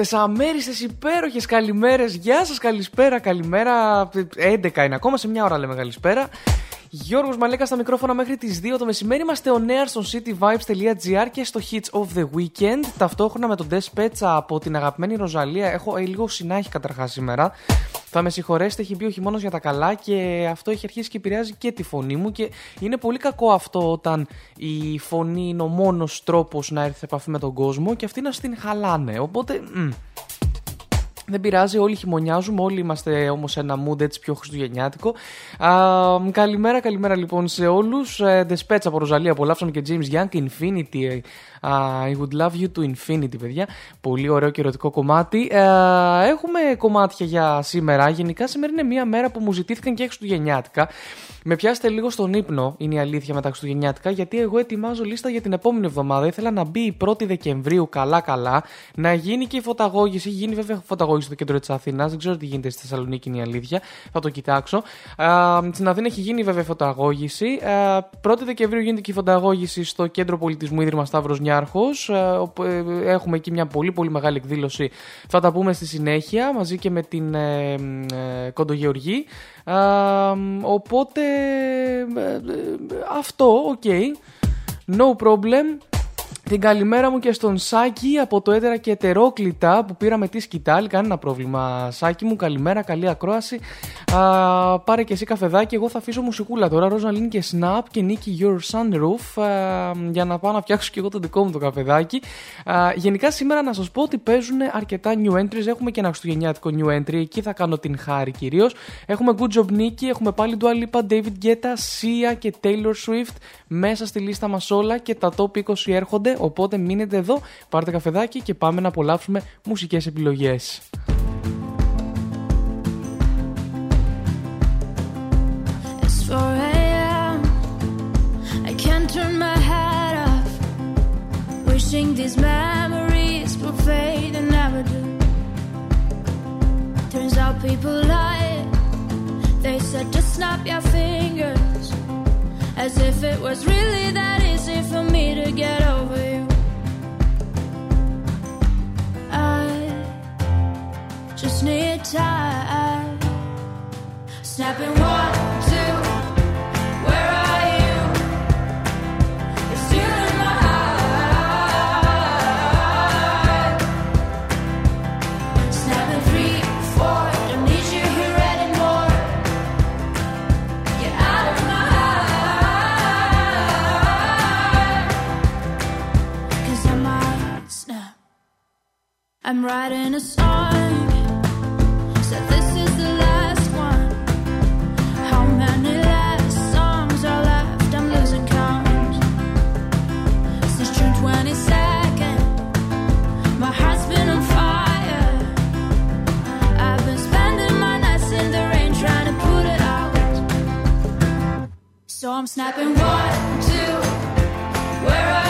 Αμέριστε, αμέριστε, υπέροχες καλημέρες. Γεια σας, καλησπέρα, καλημέρα. 11 είναι ακόμα, σε μια ώρα λέμε καλησπέρα. Γιώργος Μαλέκας στα μικρόφωνα μέχρι τις 2 το μεσημέρι. Είμαστε on air στο cityvibes.gr και στο Hits of the Weekend. Ταυτόχρονα με τον Des από την αγαπημένη Ροζαλία. Έχω ε, λίγο συνάχη καταρχάς σήμερα. Θα με συγχωρέσετε, έχει μπει ο χειμώνας για τα καλά και αυτό έχει αρχίσει και επηρεάζει και τη φωνή μου. Και είναι πολύ κακό αυτό όταν η φωνή είναι ο μόνος τρόπος να έρθει σε επαφή με τον κόσμο και αυτοί να στην χαλάνε. Οπότε. μ, δεν πειράζει, όλοι χειμωνιάζουμε, όλοι είμαστε όμως σε ένα mood έτσι πιο χριστουγεννιάτικο. Α, καλημέρα, καλημέρα λοιπόν σε όλους. Δεσπέτσα από Ροζαλία, απολαύσαμε και James Young, Infinity. Ε, α, I would love you to infinity, παιδιά. Πολύ ωραίο και ερωτικό κομμάτι. Ε, έχουμε κομμάτια για σήμερα. Γενικά σήμερα είναι μια μέρα που μου ζητήθηκαν και χριστουγεννιάτικα. Με πιάσετε λίγο στον ύπνο, είναι η αλήθεια με τα Χριστουγεννιάτικα, γιατί εγώ ετοιμάζω λίστα για την επόμενη εβδομάδα. Ήθελα να μπει η 1η Δεκεμβρίου καλά-καλά, να γίνει και η φωταγώγηση. Γίνει βέβαια φωταγώγηση στο κέντρο της Αθήνας. Δεν ξέρω τι γίνεται στη Θεσσαλονίκη, είναι η αλήθεια. Θα το κοιτάξω. Α, στην Αθήνα έχει γίνει βέβαια φωταγώγηση. Α, 1η Δεκεμβρίου γίνεται και η φωταγώγηση στο κέντρο πολιτισμού Ίδρυμα Σταύρος Νιάρχος. Έχουμε εκεί μια πολύ πολύ μεγάλη εκδήλωση. Θα τα πούμε στη συνέχεια μαζί και με την ε, ε, Κοντογεωργή. Α, οπότε ε, ε, αυτό, οκ. No problem. Την καλημέρα μου και στον Σάκη από το έδερα και ετερόκλητα που πήραμε τη σκητάλη. Κανένα πρόβλημα, Σάκη μου. Καλημέρα, καλή ακρόαση. Α, πάρε και εσύ καφεδάκι. Εγώ θα αφήσω μουσικούλα τώρα. Ροζαλίν και Snap και Nicky Your Sunroof. Α, για να πάω να φτιάξω και εγώ το δικό μου το καφεδάκι. Α, γενικά σήμερα να σας πω ότι παίζουν αρκετά new entries. Έχουμε και ένα χριστουγεννιάτικο new entry. Εκεί θα κάνω την χάρη κυρίως. Έχουμε Good Job Nicky. Έχουμε πάλι Dua Lipa, David Guetta, Sia και Taylor Swift μέσα στη λίστα μας όλα και τα top 20 έρχονται. Οπότε μείνετε εδώ, πάρτε καφεδάκι και πάμε να απολαύσουμε μουσικές επιλογές. It's 4 a.m. I can't turn my head off. Wishing these memories will fade and never do. Turns out people lie. They said just snap your fingers. As if it was really that easy for me to get over you. One, two. Where are you? You're three, four. Don't need you here anymore. Get out of my I might snap. I'm writing a song. So I'm snapping one, two. Where are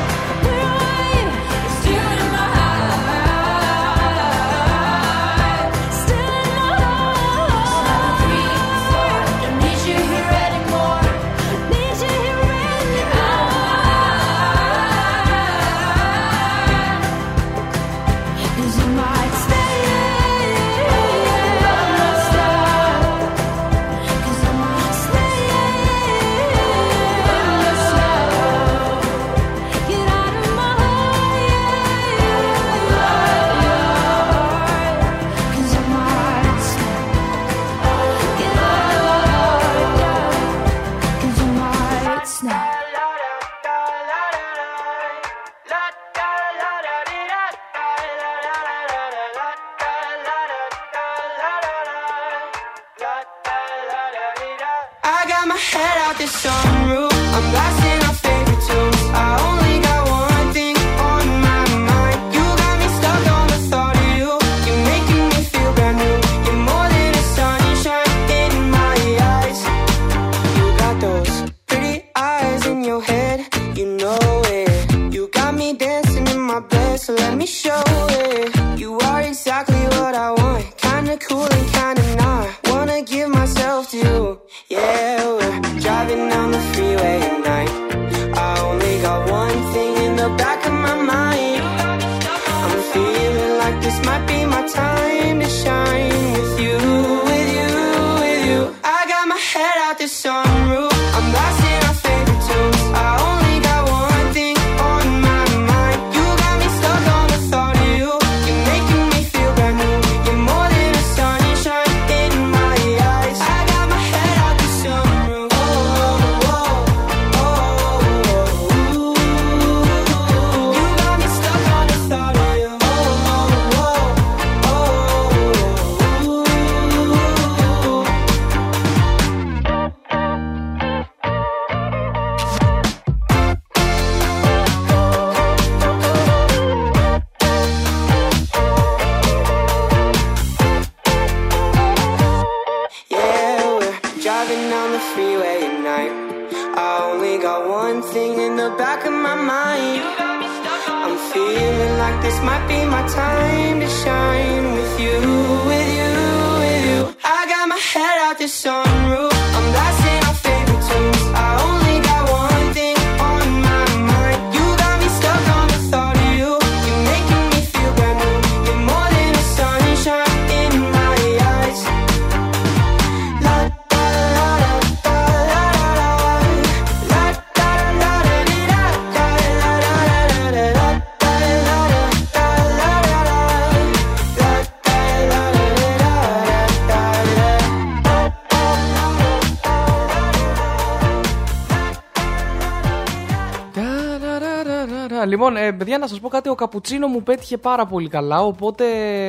Παιδιά, να σας πω κάτι. Ο καπουτσίνο μου πέτυχε πάρα πολύ καλά. Οπότε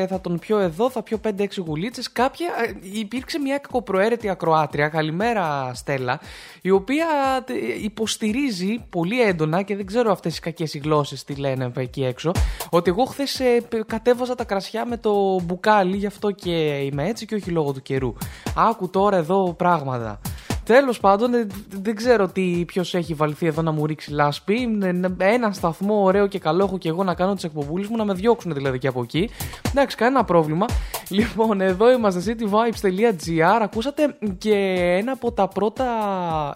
θα τον πιω εδώ, θα πιω 5-6 γουλίτσες. Κάποια. ε, υπήρξε μια κακοπροαίρετη ακροάτρια. Καλημέρα, Στέλλα. Η οποία ε, υποστηρίζει πολύ έντονα και δεν ξέρω αυτές οι κακές γλώσσες τι λένε εκεί έξω. Ότι εγώ χθες κατέβαζα τα κρασιά με το μπουκάλι, γι' αυτό και είμαι έτσι και όχι λόγω του καιρού. Άκου τώρα εδώ πράγματα. Τέλος πάντων, ε, δεν ξέρω τι ποιος έχει βαλθεί εδώ να μου ρίξει λάσπη. Ε, Ένα σταθμό ωραίο και καλό έχω και εγώ να κάνω τις εκπομπούλες μου, να με διώξουν δηλαδή και από εκεί. Εντάξει, κανένα πρόβλημα. Λοιπόν, εδώ είμαστε cityvibes.gr. Ακούσατε και ένα από τα πρώτα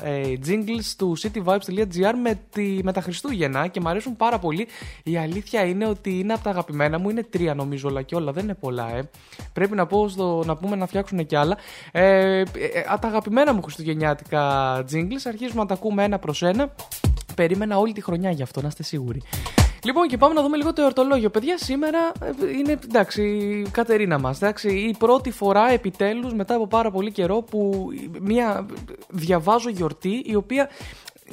ε, jingles του cityvibes.gr με, τη, με τα Χριστούγεννα και μου αρέσουν πάρα πολύ. Η αλήθεια είναι ότι είναι από τα αγαπημένα μου. Είναι τρία νομίζω όλα και όλα. Δεν είναι πολλά, ε. Πρέπει να, πω στο, να πούμε να φτιάξουν και άλλα. Ε, ε, ε, τα αγαπημένα μου χριστουγεννιάτικα jingles αρχίζουμε να τα ακούμε ένα προς ένα. Περίμενα όλη τη χρονιά γι' αυτό, να είστε σίγουροι. Λοιπόν, και πάμε να δούμε λίγο το εορτολόγιο. Παιδιά, σήμερα ε, είναι εντάξει, η Κατερίνα μας. Η πρώτη φορά επιτέλους μετά από πάρα πολύ καιρό που μια διαβάζω γιορτή η οποία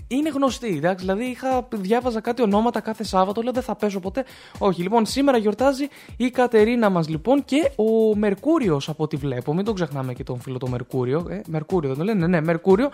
είναι γνωστή. Εντάξει, δηλαδή είχα, διάβαζα κάτι ονόματα κάθε Σάββατο, λέω δεν θα παίζω ποτέ. Όχι, λοιπόν, σήμερα γιορτάζει η Κατερίνα μας λοιπόν και ο Μερκούριος από ό,τι βλέπω. Μην τον ξεχνάμε και τον φίλο το Μερκούριο. Ε, Μερκούριο δεν το λένε, ναι, ναι, Μερκούριο.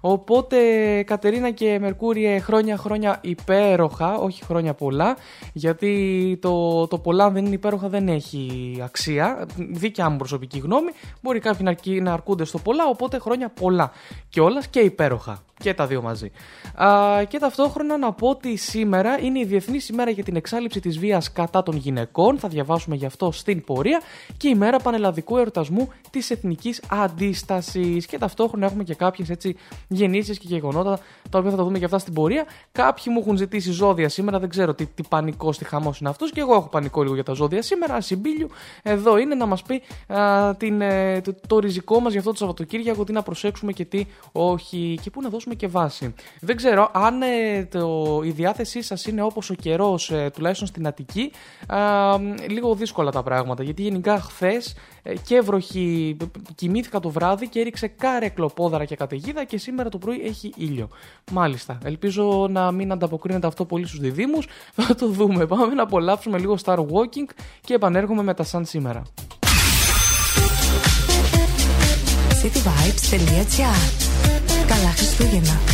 Οπότε Κατερίνα και Μερκούριε χρόνια χρόνια υπέροχα, όχι χρόνια πολλά, γιατί το, το πολλά δεν είναι υπέροχα δεν έχει αξία. Δίκια μου προσωπική γνώμη. Μπορεί κάποιοι να, να αρκούνται στο πολλά, οπότε χρόνια πολλά κιόλας και υπέροχα. Και τα δύο μαζί. Α, και ταυτόχρονα να πω ότι σήμερα είναι η Διεθνή ημέρα για την εξάλληψη της βίας κατά των γυναικών. Θα διαβάσουμε γι' αυτό στην πορεία. Και η μέρα πανελλαδικού εορτασμού της εθνικής αντίστασης. Και ταυτόχρονα έχουμε και κάποιες έτσι γεννήσεις και γεγονότα τα οποία θα τα δούμε και αυτά στην πορεία. Κάποιοι μου έχουν ζητήσει ζώδια σήμερα. Δεν ξέρω τι, τι πανικός στη χαμός είναι αυτός. Και εγώ έχω πανικό λίγο για τα ζώδια σήμερα. Ασυμπίλιου εδώ είναι να μας πει α, την, ε, το, το, ριζικό μας για αυτό το Σαββατοκύριακο. Τι να προσέξουμε και τι όχι. Και πού να δώσουμε και βάση. Δεν ξέρω αν ε, το, η διάθεσή σας είναι όπως ο καιρός, ε, τουλάχιστον στην Αττική, λίγο δύσκολα τα πράγματα. Γιατί γενικά χθες ε, και βροχή, κοιμήθηκα το βράδυ και έριξε κάρεκλο πόδαρα και καταιγίδα και σήμερα το πρωί έχει ήλιο. Μάλιστα. Ελπίζω να μην ανταποκρίνεται αυτό πολύ στους διδήμου. Θα το δούμε. Πάμε να απολαύσουμε λίγο Star Walking και επανέρχομαι με τα σαν σήμερα. cityvibes.gr Καλά Χριστούγεννα.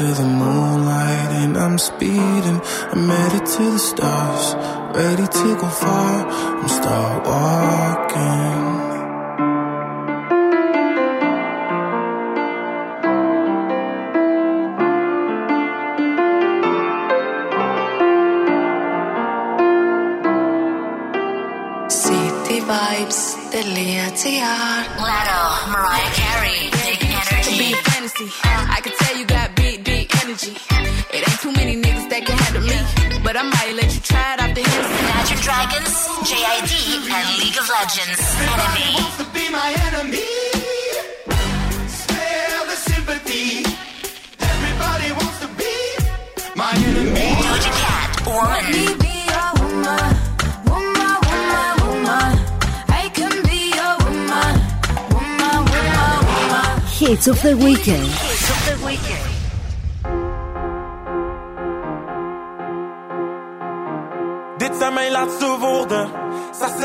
to the moonlight and I'm speeding. I'm headed to the stars, ready to go far. I'm start walking. Vibes.gr Lano, Mariah Carey, Big Energy. energy. be a fantasy. Uh, I can Dragons, JID, and League of Legends. Enemy. wants to be my enemy. Spare the sympathy. Everybody wants to be my enemy. Doja Cat, Woman. be a woman, woman, woman, woman. I can be a woman, woman, woman, woman. Hits of the weekend.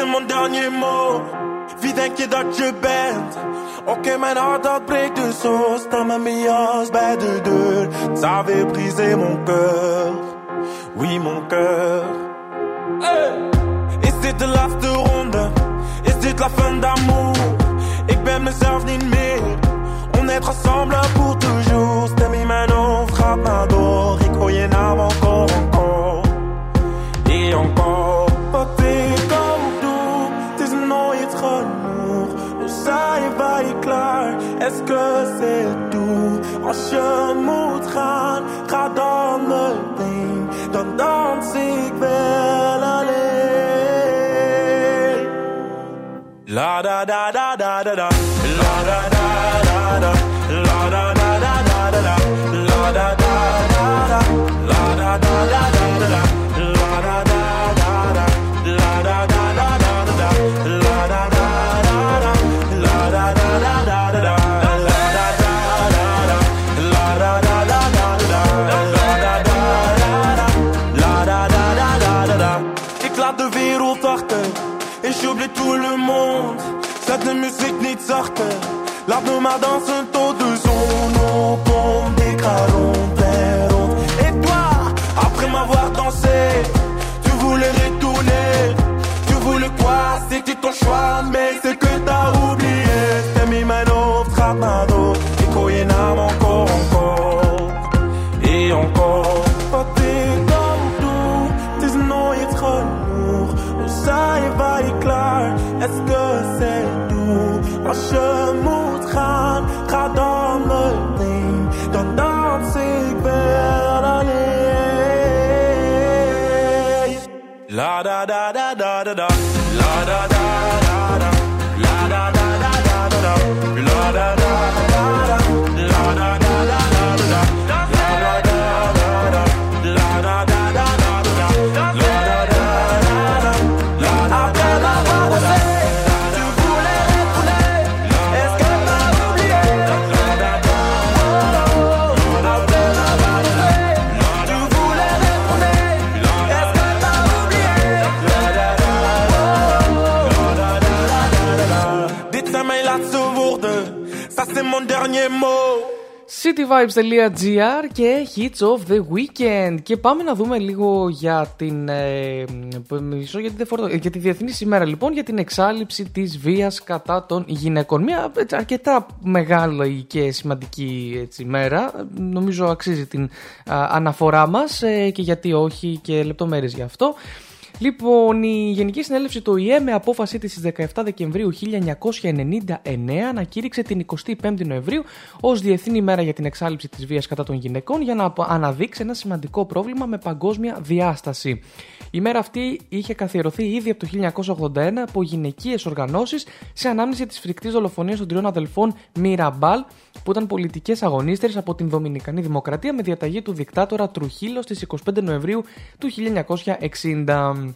C'est mon dernier mot. Denk je dat je bent? Oké, mijn hart dat breekt dus zo. Sta met mijn jas bij de deur. Ça avait brisé mon cœur. Oui, mon cœur. Is dit de laatste ronde? Is dit la fin d'amour? Ik ben mezelf niet meer. On est ensemble pour toujours. Stem in mijn hoofd gaat maar door. Ik hoor je naam encore, encore. Et encore, est-ce que c'est tout? Als je moet gaan, ga dans ik. La da da da da da la da da da da, la da da sortent, l'art nomade en cityvibes.gr και Hits of the Weekend. Και πάμε να δούμε λίγο για την. Ε, μισό, γιατί δεν φορτώ- για τη Διεθνή ημέρα λοιπόν για την εξάλληψη της βίας κατά των γυναικών. Μια έτσι, αρκετά μεγάλη και σημαντική έτσι, μέρα. Νομίζω αξίζει την α, αναφορά μας και γιατί όχι και λεπτομέρειες γι' αυτό. Λοιπόν, η Γενική Συνέλευση του ΙΕ με απόφασή της στις 17 Δεκεμβρίου 1999 ανακήρυξε την 25η Νοεμβρίου ως Διεθνή ημέρα για την εξάλληψη της βίας κατά των γυναικών για να απο- αναδείξει ένα σημαντικό πρόβλημα με παγκόσμια διάσταση. Η μέρα αυτή είχε καθιερωθεί ήδη από το 1981 από γυναικείες οργανώσεις σε ανάμνηση της φρικτής δολοφονίας των τριών αδελφών Μιραμπάλ που ήταν πολιτικές αγωνίστερες από την Δομινικανή Δημοκρατία με διαταγή του δικτάτορα Τρουχίλο στις 25 Νοεμβρίου του 1960.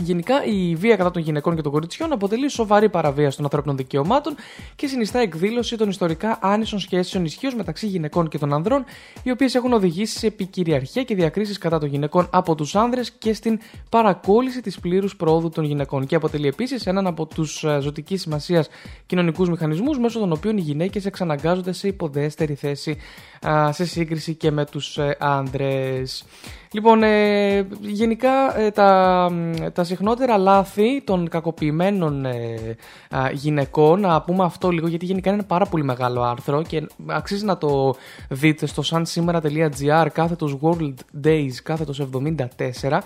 Γενικά, η βία κατά των γυναικών και των κοριτσιών αποτελεί σοβαρή παραβίαση των ανθρώπινων δικαιωμάτων και συνιστά εκδήλωση των ιστορικά άνισων σχέσεων ισχύως μεταξύ γυναικών και των ανδρών, οι οποίες έχουν οδηγήσει σε επικυριαρχία και διακρίσεις κατά των γυναικών από τους άνδρες και στην παρακόλληση της πλήρους πρόοδου των γυναικών. Και αποτελεί επίσης έναν από τους ζωτικής σημασίας κοινωνικούς μηχανισμούς, μέσω των οποίων οι γυναίκες εξαναγκάζονται σε υποδέστερη θέση α, σε σύγκριση και με τους άνδρε. Λοιπόν, ε, γενικά ε, τα, τα συχνότερα λάθη των κακοποιημένων ε, α, γυναικών, να πούμε αυτό λίγο γιατί γενικά είναι ένα πάρα πολύ μεγάλο άρθρο και αξίζει να το δείτε στο sansimera.gr κάθετος World Days κάθετος 74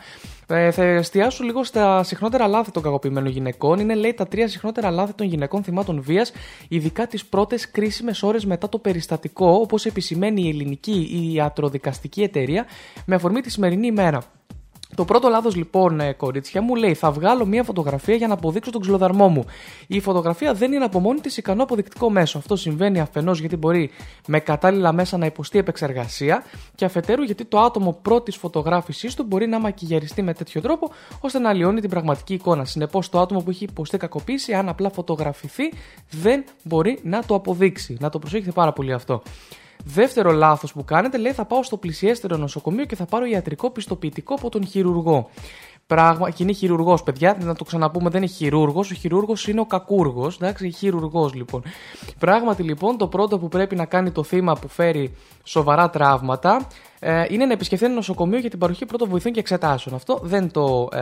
Ε, θα εστιάσω λίγο στα συχνότερα λάθη των κακοποιημένων γυναικών. Είναι, λέει, τα τρία συχνότερα λάθη των γυναικών θυμάτων βίας, ειδικά τις πρώτες κρίσιμες ώρες μετά το περιστατικό, όπως επισημαίνει η ελληνική ιατροδικαστική εταιρεία, με αφορμή τη σημερινή ημέρα. Το πρώτο λάθος λοιπόν, ε, κορίτσια μου, λέει: Θα βγάλω μία φωτογραφία για να αποδείξω τον ξυλοδαρμό μου. Η φωτογραφία δεν είναι από μόνη της ικανό αποδεικτικό μέσο. Αυτό συμβαίνει αφενός γιατί μπορεί με κατάλληλα μέσα να υποστεί επεξεργασία και αφετέρου γιατί το άτομο πρώτης φωτογράφησής του μπορεί να μακιγιαριστεί με τέτοιο τρόπο ώστε να αλλοιώνει την πραγματική εικόνα. Συνεπώς, το άτομο που έχει υποστεί κακοποίηση, αν απλά φωτογραφηθεί, δεν μπορεί να το αποδείξει. Να το προσέχετε πάρα πολύ αυτό. Δεύτερο λάθος που κάνετε, λέει θα πάω στο πλησιέστερο νοσοκομείο και θα πάρω ιατρικό πιστοποιητικό από τον χειρουργό. Πράγμα, και είναι χειρουργός, παιδιά, να το ξαναπούμε, δεν είναι χειρούργος. Ο χειρούργος είναι ο κακούργος. Εντάξει, χειρουργός λοιπόν. Πράγματι λοιπόν, το πρώτο που πρέπει να κάνει το θύμα που φέρει σοβαρά τραύματα ε, είναι να επισκεφθεί ένα νοσοκομείο για την παροχή πρώτων βοηθών και εξετάσεων. Αυτό δεν το. Ε,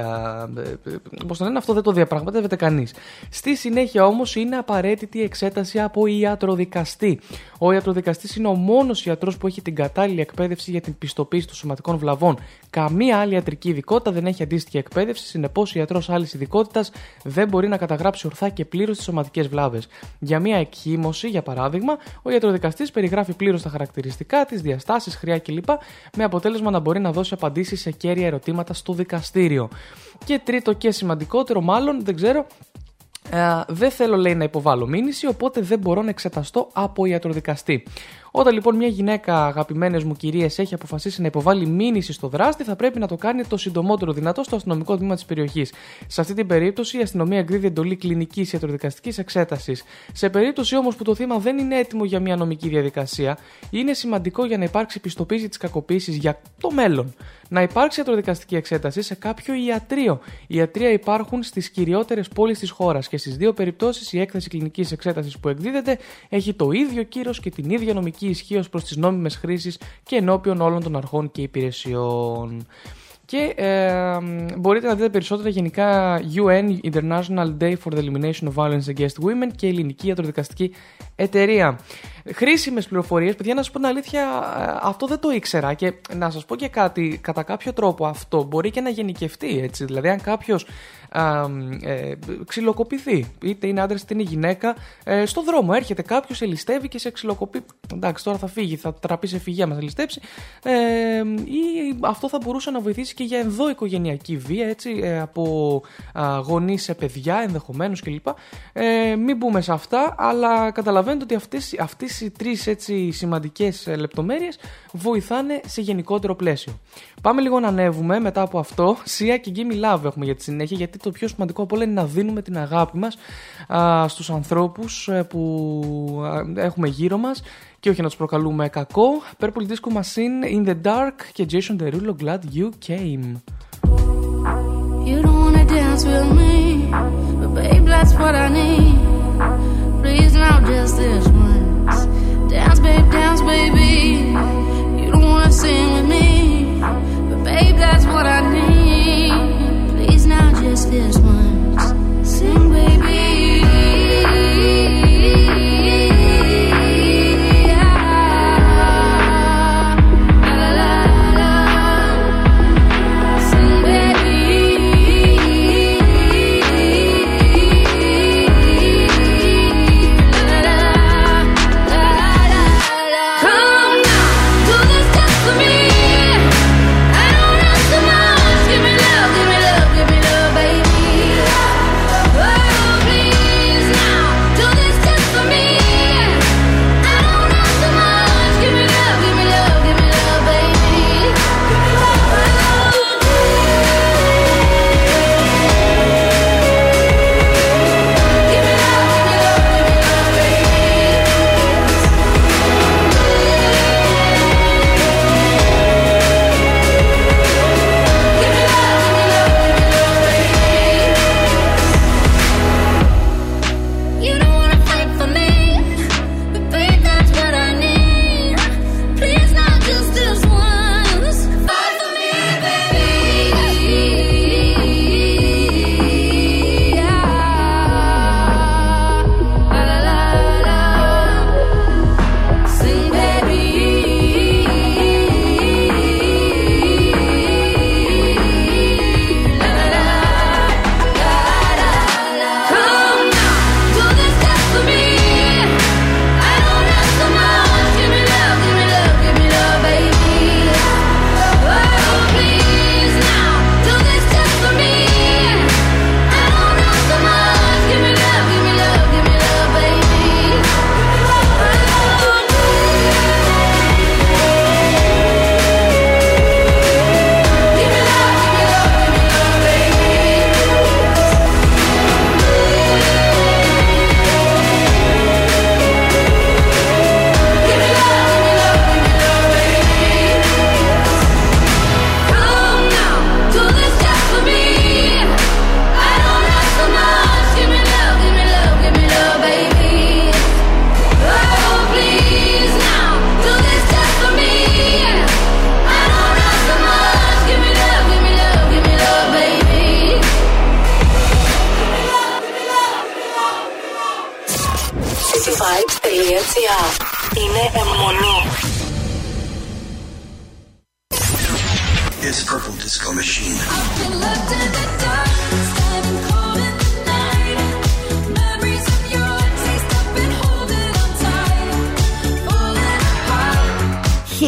ε, πώς το λένε, αυτό δεν το διαπραγματεύεται κανείς. Στη συνέχεια όμως είναι απαραίτητη η εξέταση από ιατροδικαστή. Ο ιατροδικαστής είναι ο μόνος ιατρός που έχει την κατάλληλη εκπαίδευση για την πιστοποίηση των σωματικών βλαβών. Καμία άλλη ιατρική ειδικότητα δεν έχει αντίστοιχη εκπαίδευση, συνεπώς ο ιατρός άλλης ειδικότητας δεν μπορεί να καταγράψει ορθά και πλήρως τις σωματικές βλάβες. Για μια εκχύμωση, για παράδειγμα, ο ιατροδικαστής περιγράφει πλήρως τα χαρακτηριστικά, τις διαστάσεις, χρειά κλπ. με αποτέλεσμα να μπορεί να δώσει απαντήσεις σε κέρια ερωτήματα στο δικαστήριο. Και τρίτο και σημαντικότερο, μάλλον δεν ξέρω, ε, δεν θέλω λέει να υποβάλω μήνυση, οπότε δεν μπορώ να εξεταστώ από ιατροδικαστή. Όταν λοιπόν μια γυναίκα, αγαπημένες μου κυρίες, έχει αποφασίσει να υποβάλει μήνυση στο δράστη, θα πρέπει να το κάνει το συντομότερο δυνατό στο αστυνομικό τμήμα της περιοχής. Σε αυτή την περίπτωση, η αστυνομία εκδίδει εντολή κλινικής ιατροδικαστικής εξέτασης. Σε περίπτωση όμως που το θύμα δεν είναι έτοιμο για μια νομική διαδικασία, είναι σημαντικό για να υπάρξει πιστοποίηση της κακοποίησης για το μέλλον. Να υπάρξει ιατροδικαστική εξέταση σε κάποιο ιατρείο. Οι ιατρεία υπάρχουν στις κυριότερες πόλεις της χώρας και στις δύο περιπτώσεις η έκθεση κλινικής εξέτασης που εκδίδεται έχει το ίδιο κύρος και την ίδια νομική ισχύω προς τις νόμιμες χρήσεις και ενώπιον όλων των αρχών και υπηρεσιών. Και ε, μπορείτε να δείτε περισσότερα γενικά UN International Day for the Elimination of Violence Against Women και Ελληνική Ιατροδικαστική Εταιρεία. Χρήσιμες πληροφορίες, παιδιά, να σας πω την αλήθεια, ε, αυτό δεν το ήξερα. Και να σας πω και κάτι, κατά κάποιο τρόπο αυτό μπορεί και να γενικευτεί έτσι. Δηλαδή, αν κάποιος ε, ξυλοκοπηθεί, είτε είναι άντρας είτε είναι γυναίκα, ε, στο δρόμο έρχεται κάποιος, σε ληστεύει και σε ξυλοκοπεί. Εντάξει, τώρα θα φύγει, θα τραπεί σε φυγεία, μας ληστέψει. Ε, ή αυτό θα μπορούσε να βοηθήσει και για ενδοοικογενειακή βία, έτσι, ε, από γονείς σε παιδιά ενδεχομένως κλπ. Ε, μην μπούμε σε αυτά, αλλά καταλαβαίνετε ότι αυτές, αυτές οι τρεις έτσι σημαντικές ε, λεπτομέρειες βοηθάνε σε γενικότερο πλαίσιο. Πάμε λίγο να ανέβουμε μετά από αυτό. Σία και Gimme Love έχουμε για τη συνέχεια, γιατί το πιο σημαντικό από όλα είναι να δίνουμε την αγάπη μας α, στους ανθρώπους ε, που έχουμε γύρω μας και όχι να τους προκαλούμε κακό. Purple Disco Machine, In the Dark και Jason Derulo, Glad You Came. You don't wanna dance with me, but babe, that's what I need. Please now, just this once. Dance, babe, dance, baby. You don't wanna sing with me, but babe, that's what I need. is this one?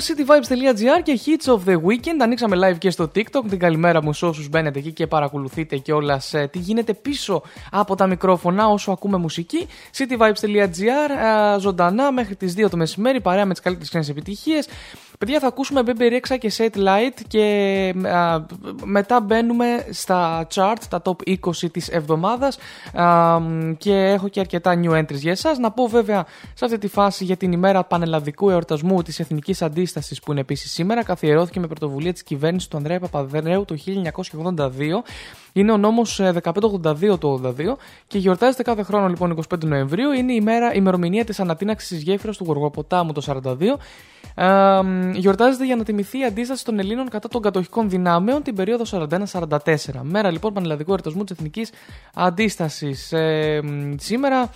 cityvibes.gr και hits of the weekend. Ανοίξαμε live και στο TikTok. Την καλημέρα μου σε όσους μπαίνετε εκεί και παρακολουθείτε κιόλας ε, τι γίνεται πίσω από τα μικρόφωνα όσο ακούμε μουσική. cityvibes.gr ε, ζωντανά μέχρι τις 2 το μεσημέρι, παρέα με τις καλύτερες ξένες επιτυχίες. Παιδιά, θα ακούσουμε Baby Rexha και Set Light και α, μετά μπαίνουμε στα chart, τα top 20 της εβδομάδας α, και έχω και αρκετά new entries για εσάς. Να πω βέβαια σε αυτή τη φάση για την ημέρα πανελλαδικού εορτασμού της Εθνικής Αντίστασης που είναι επίσης σήμερα. Καθιερώθηκε με πρωτοβουλία της κυβέρνησης του Ανδρέα Παπαδρέου το 1982. Είναι ο νόμος ε, 1582 το 82 και γιορτάζεται κάθε χρόνο λοιπόν 25 Νοεμβρίου. Είναι η ημέρα, ημερομηνία της ανατείναξης της γέφυρας του Γοργοποτάμου το 42 ε, γιορτάζεται για να τιμηθεί η αντίσταση των Ελλήνων κατά των κατοχικών δυνάμεων την περίοδο 41-44. Μέρα λοιπόν πανελλαδικού εορτασμού της Εθνικής Αντίστασης. Ε, σήμερα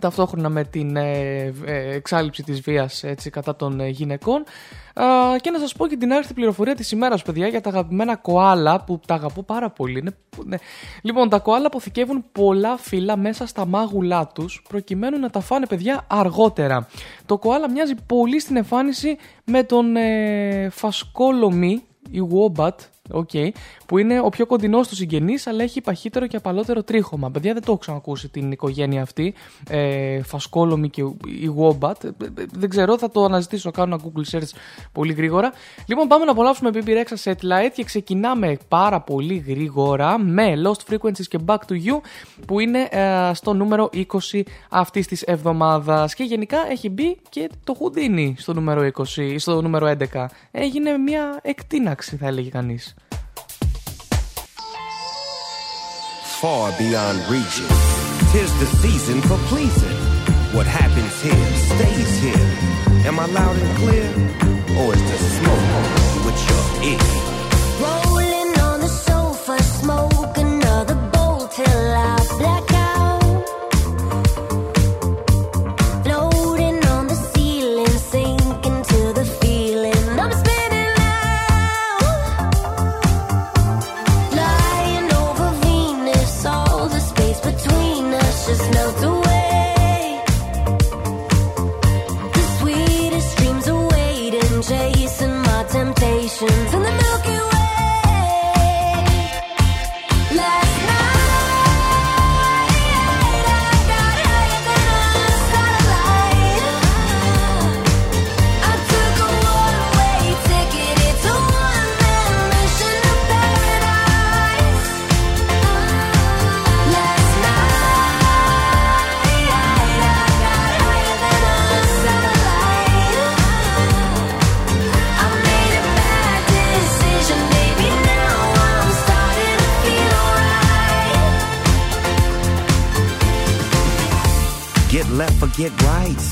ταυτόχρονα με την ε, ε, εξάλληψη της βίας έτσι, κατά των ε, γυναικών. Α, και να σας πω και την άριστη πληροφορία της ημέρας παιδιά για τα αγαπημένα κοάλα που τα αγαπώ πάρα πολύ. Είναι, ναι. λοιπόν τα κοάλα αποθηκεύουν πολλά φύλλα μέσα στα μάγουλά τους προκειμένου να τα φάνε παιδιά αργότερα. Το κοάλα μοιάζει πολύ στην εμφάνιση με τον ε, φασκόλομη η Wombat, okay, που είναι ο πιο κοντινός του συγγενή, αλλά έχει παχύτερο και απαλότερο τρίχωμα. Παιδιά, δεν το έχω ξανακούσει την οικογένεια αυτή. Ε, φασκόλομη και η Wombat. Ε, ε, δεν ξέρω, θα το αναζητήσω. Κάνω ένα Google search πολύ γρήγορα. Λοιπόν, πάμε να απολαύσουμε BB Rexa Satellite και ξεκινάμε πάρα πολύ γρήγορα με Lost Frequencies και Back to You, που είναι ε, στο νούμερο 20 αυτής της εβδομάδας. Και γενικά έχει μπει και το Houdini στο νούμερο 20, στο νούμερο 11. Έγινε μια εκτείναξη, θα έλεγε κανείς. Far beyond reaching. Tis the season for pleasing. What happens here stays here. Am I loud and clear? Or is the smoke with your ear? Rolling on the sofa, smoke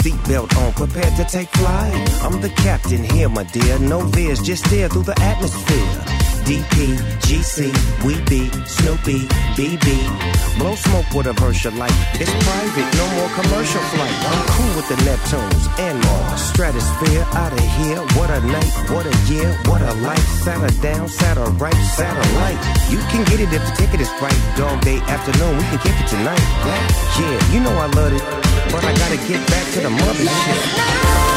Seatbelt on, prepared to take flight. I'm the captain here, my dear. No veers, just steer through the atmosphere. DP, GC, we be Snoopy, BB. Blow smoke with a Versha light. It's private, no more commercial flight. I'm cool with the Neptunes and Mars. Stratosphere out of here. What a night, what a year, what a life. Satter down, satter right, satellite. You can get it if the ticket is right. Dog day afternoon, we can kick it tonight. Yeah, you know I love it, but I gotta get back to the mothership. We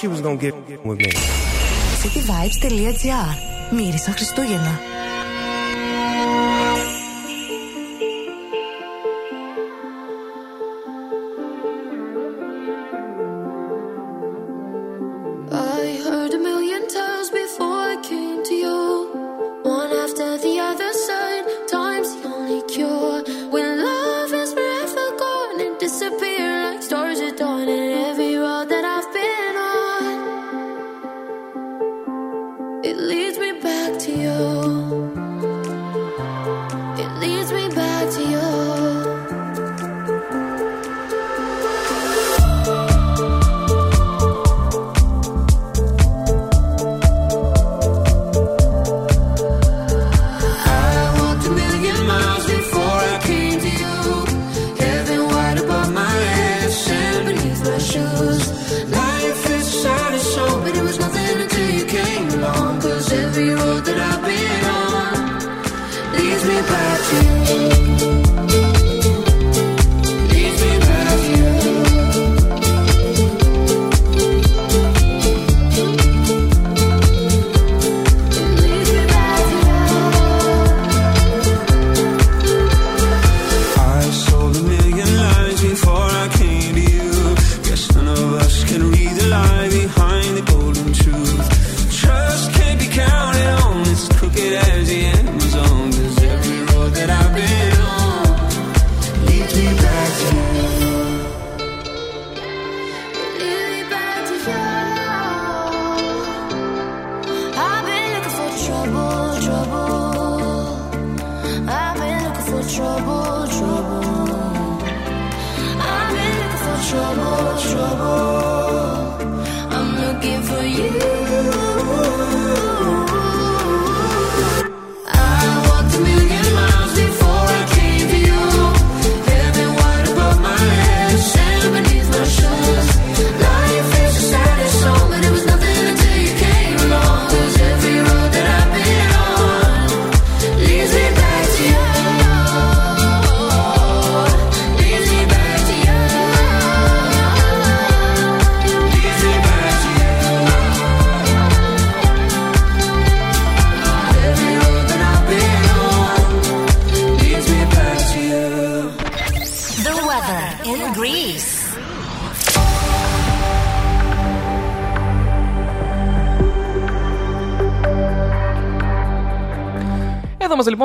thought she was gonna get with me. cityvibes.gr Μύρισα Χριστούγεννα.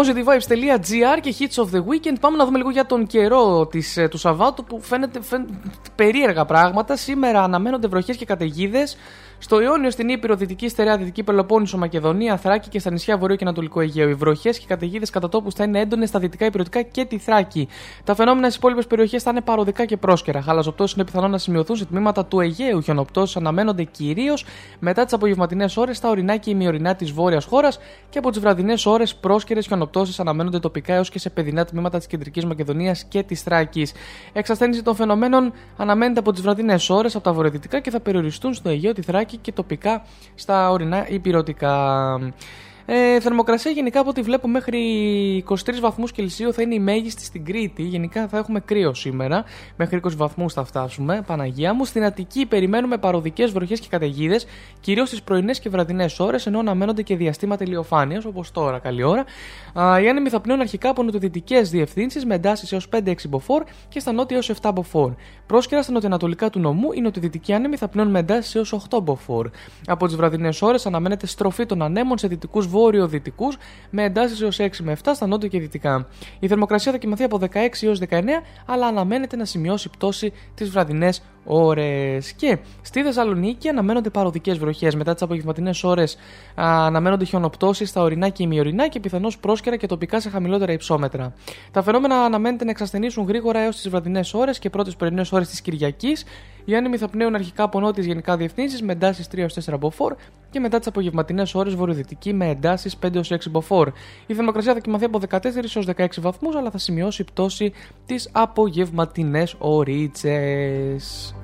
Λοιπόν cityvibes.gr και hits of the weekend. Πάμε να δούμε λίγο για τον καιρό της, ε, του Σαββάτου που φαίνεται, φαίνεται περίεργα πράγματα. Σήμερα αναμένονται βροχές και καταιγίδες στο Ιόνιο, στην Ήπειρο, Δυτική Στερεά, Δυτική Πελοπόννησο, Μακεδονία, Θράκη και στα νησιά Βορείου και Ανατολικού Αιγαίου. Οι βροχές και καταιγίδες κατά τόπους θα είναι έντονες στα δυτικά υπηρετικά και τη Θράκη. Τα φαινόμενα στις υπόλοιπες περιοχές θα είναι παροδικά και πρόσκαιρα. Χαλαζοπτώσει είναι πιθανό να σημειωθούν σε τμήματα του Αιγαίου. Χιονοπτώσεις αναμένονται κυρίως μετά τις απογευματινές ώρες στα ορεινά και ημιορεινά της βόρειας χώρας και από τις βραδινές ώρες πρόσκαιρες χιονοπτώσεις αναμένονται τοπικά έως και σε παιδινά τμήματα της κεντρικής Μακεδονίας και της Θράκης. Εξασθένηση των φαινομένων αναμένεται από τις βραδινές ώρες από τα βορειοδυτικά και θα περιοριστούν στο Αιγαίο, τη Θράκη και τοπικά στα ορεινά υπηρετικά. Ε, θερμοκρασία γενικά από ό,τι βλέπω μέχρι 23 βαθμούς Κελσίου θα είναι η μέγιστη στην Κρήτη. Γενικά θα έχουμε κρύο σήμερα. Μέχρι 20 βαθμούς θα φτάσουμε. Παναγία μου. Στην Αττική περιμένουμε παροδικές βροχές και καταιγίδες, κυρίως στις πρωινές και βραδινές ώρες, ενώ αναμένονται και διαστήματα ηλιοφάνειας, όπως τώρα, καλή ώρα. Α, οι άνεμοι θα πνέουν αρχικά από νοτιοδυτικές διευθύνσεις με εντάσεις έως 5-6 μποφόρ και στα νότια έως 7 μποφόρ. Πρόσκαιρα στα νοτιοανατολικά του νομού, οι νοτιοδυτικοί άνεμοι θα πνέουν με εντάσεις έως 8 μποφόρ. Από τις βραδινές ώρες αναμένεται στροφή των ανέμων σε δυτικούς βόρειο-δυτικούς με εντάσεις έως 6 με 7 στα νότια και δυτικά. Η θερμοκρασία θα κοιμαθεί από 16 έως 19, αλλά αναμένεται να σημειώσει πτώση τις βραδινές ώρες. Και στη Θεσσαλονίκη αναμένονται παροδικές βροχές. Μετά τις απογευματινές ώρες αναμένονται χιονοπτώσεις στα ορεινά και ημιορεινά και πιθανώς πρόσκαιρα και τοπικά σε χαμηλότερα υψόμετρα. Τα φαινόμενα αναμένεται να εξασθενήσουν γρήγορα έως τις βραδινές ώρες και πρώτες πρωινές ώρες της Κυριακής. Οι άνεμοι θα πνέουν αρχικά από νότιες γενικά διευθύνσεις με εντάσεις 3 έως 4 μποφόρ και μετά τις απογευματινές ώρες βορειοδυτική με εντάσεις 5 έως 6 μποφόρ. Η θερμοκρασία θα κοιμαθεί από 14 έως 16 βαθμούς, αλλά θα σημειώσει πτώση τις απογευματινές ωρίτσες.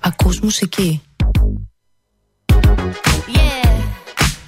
Ακούς μουσική. Yeah,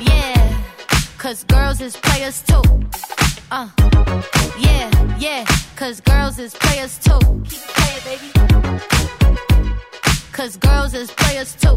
Yeah, cause girls is players too. Uh, yeah, yeah, cause girls is players too. Keep playing, baby. Cause girls is players too.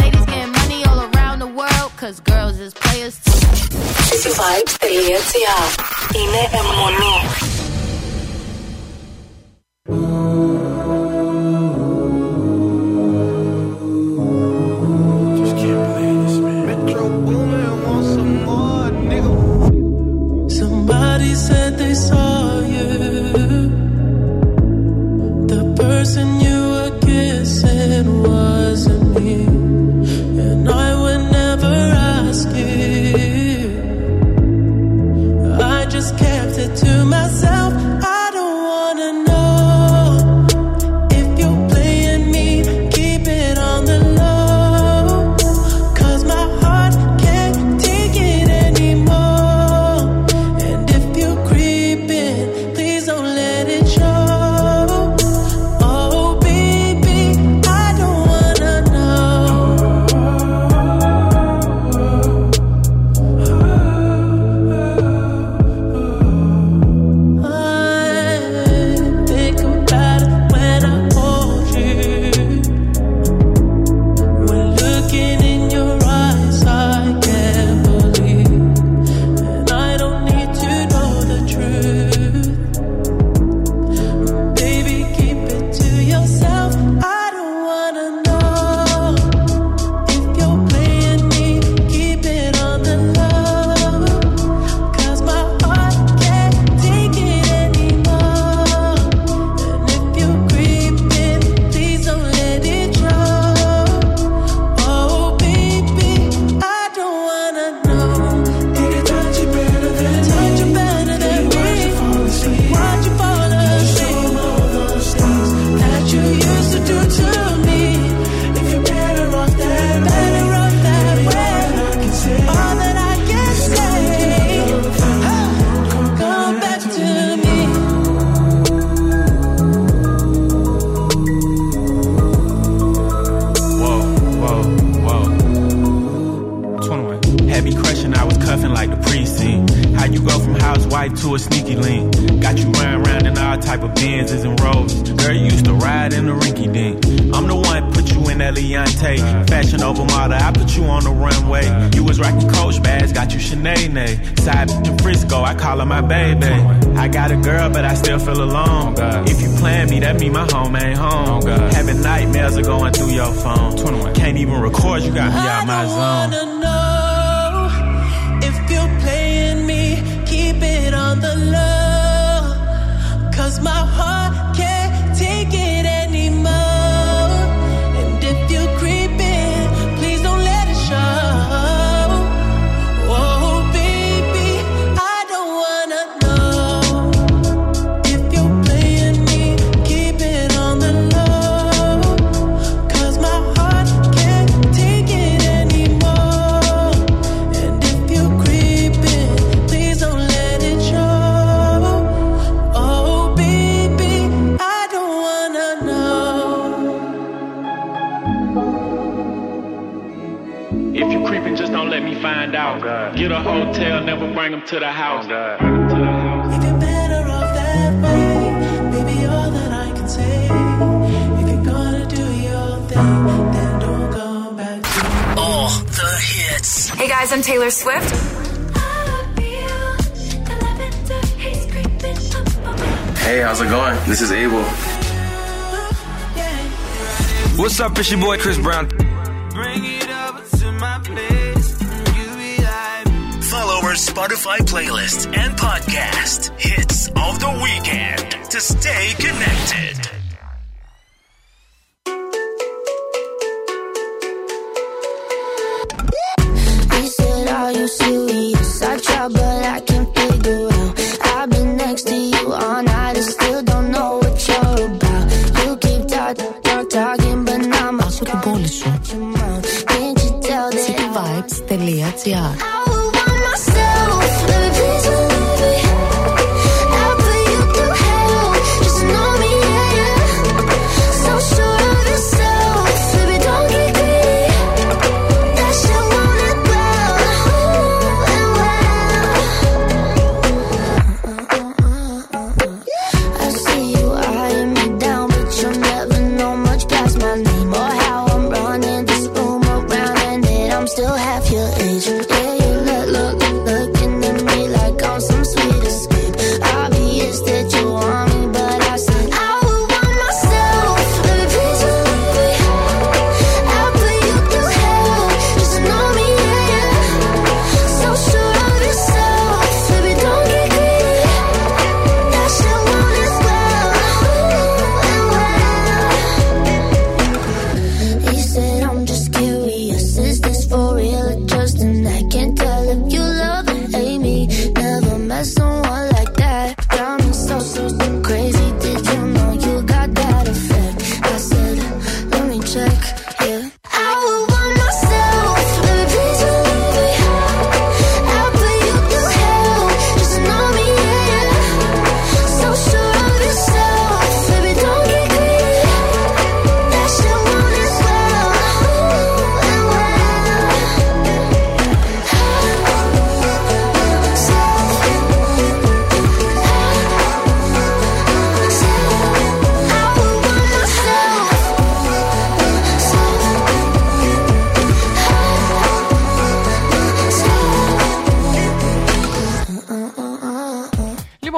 Ladies getting money all around the world, cause girls is players too. cityvibes.gr Είναι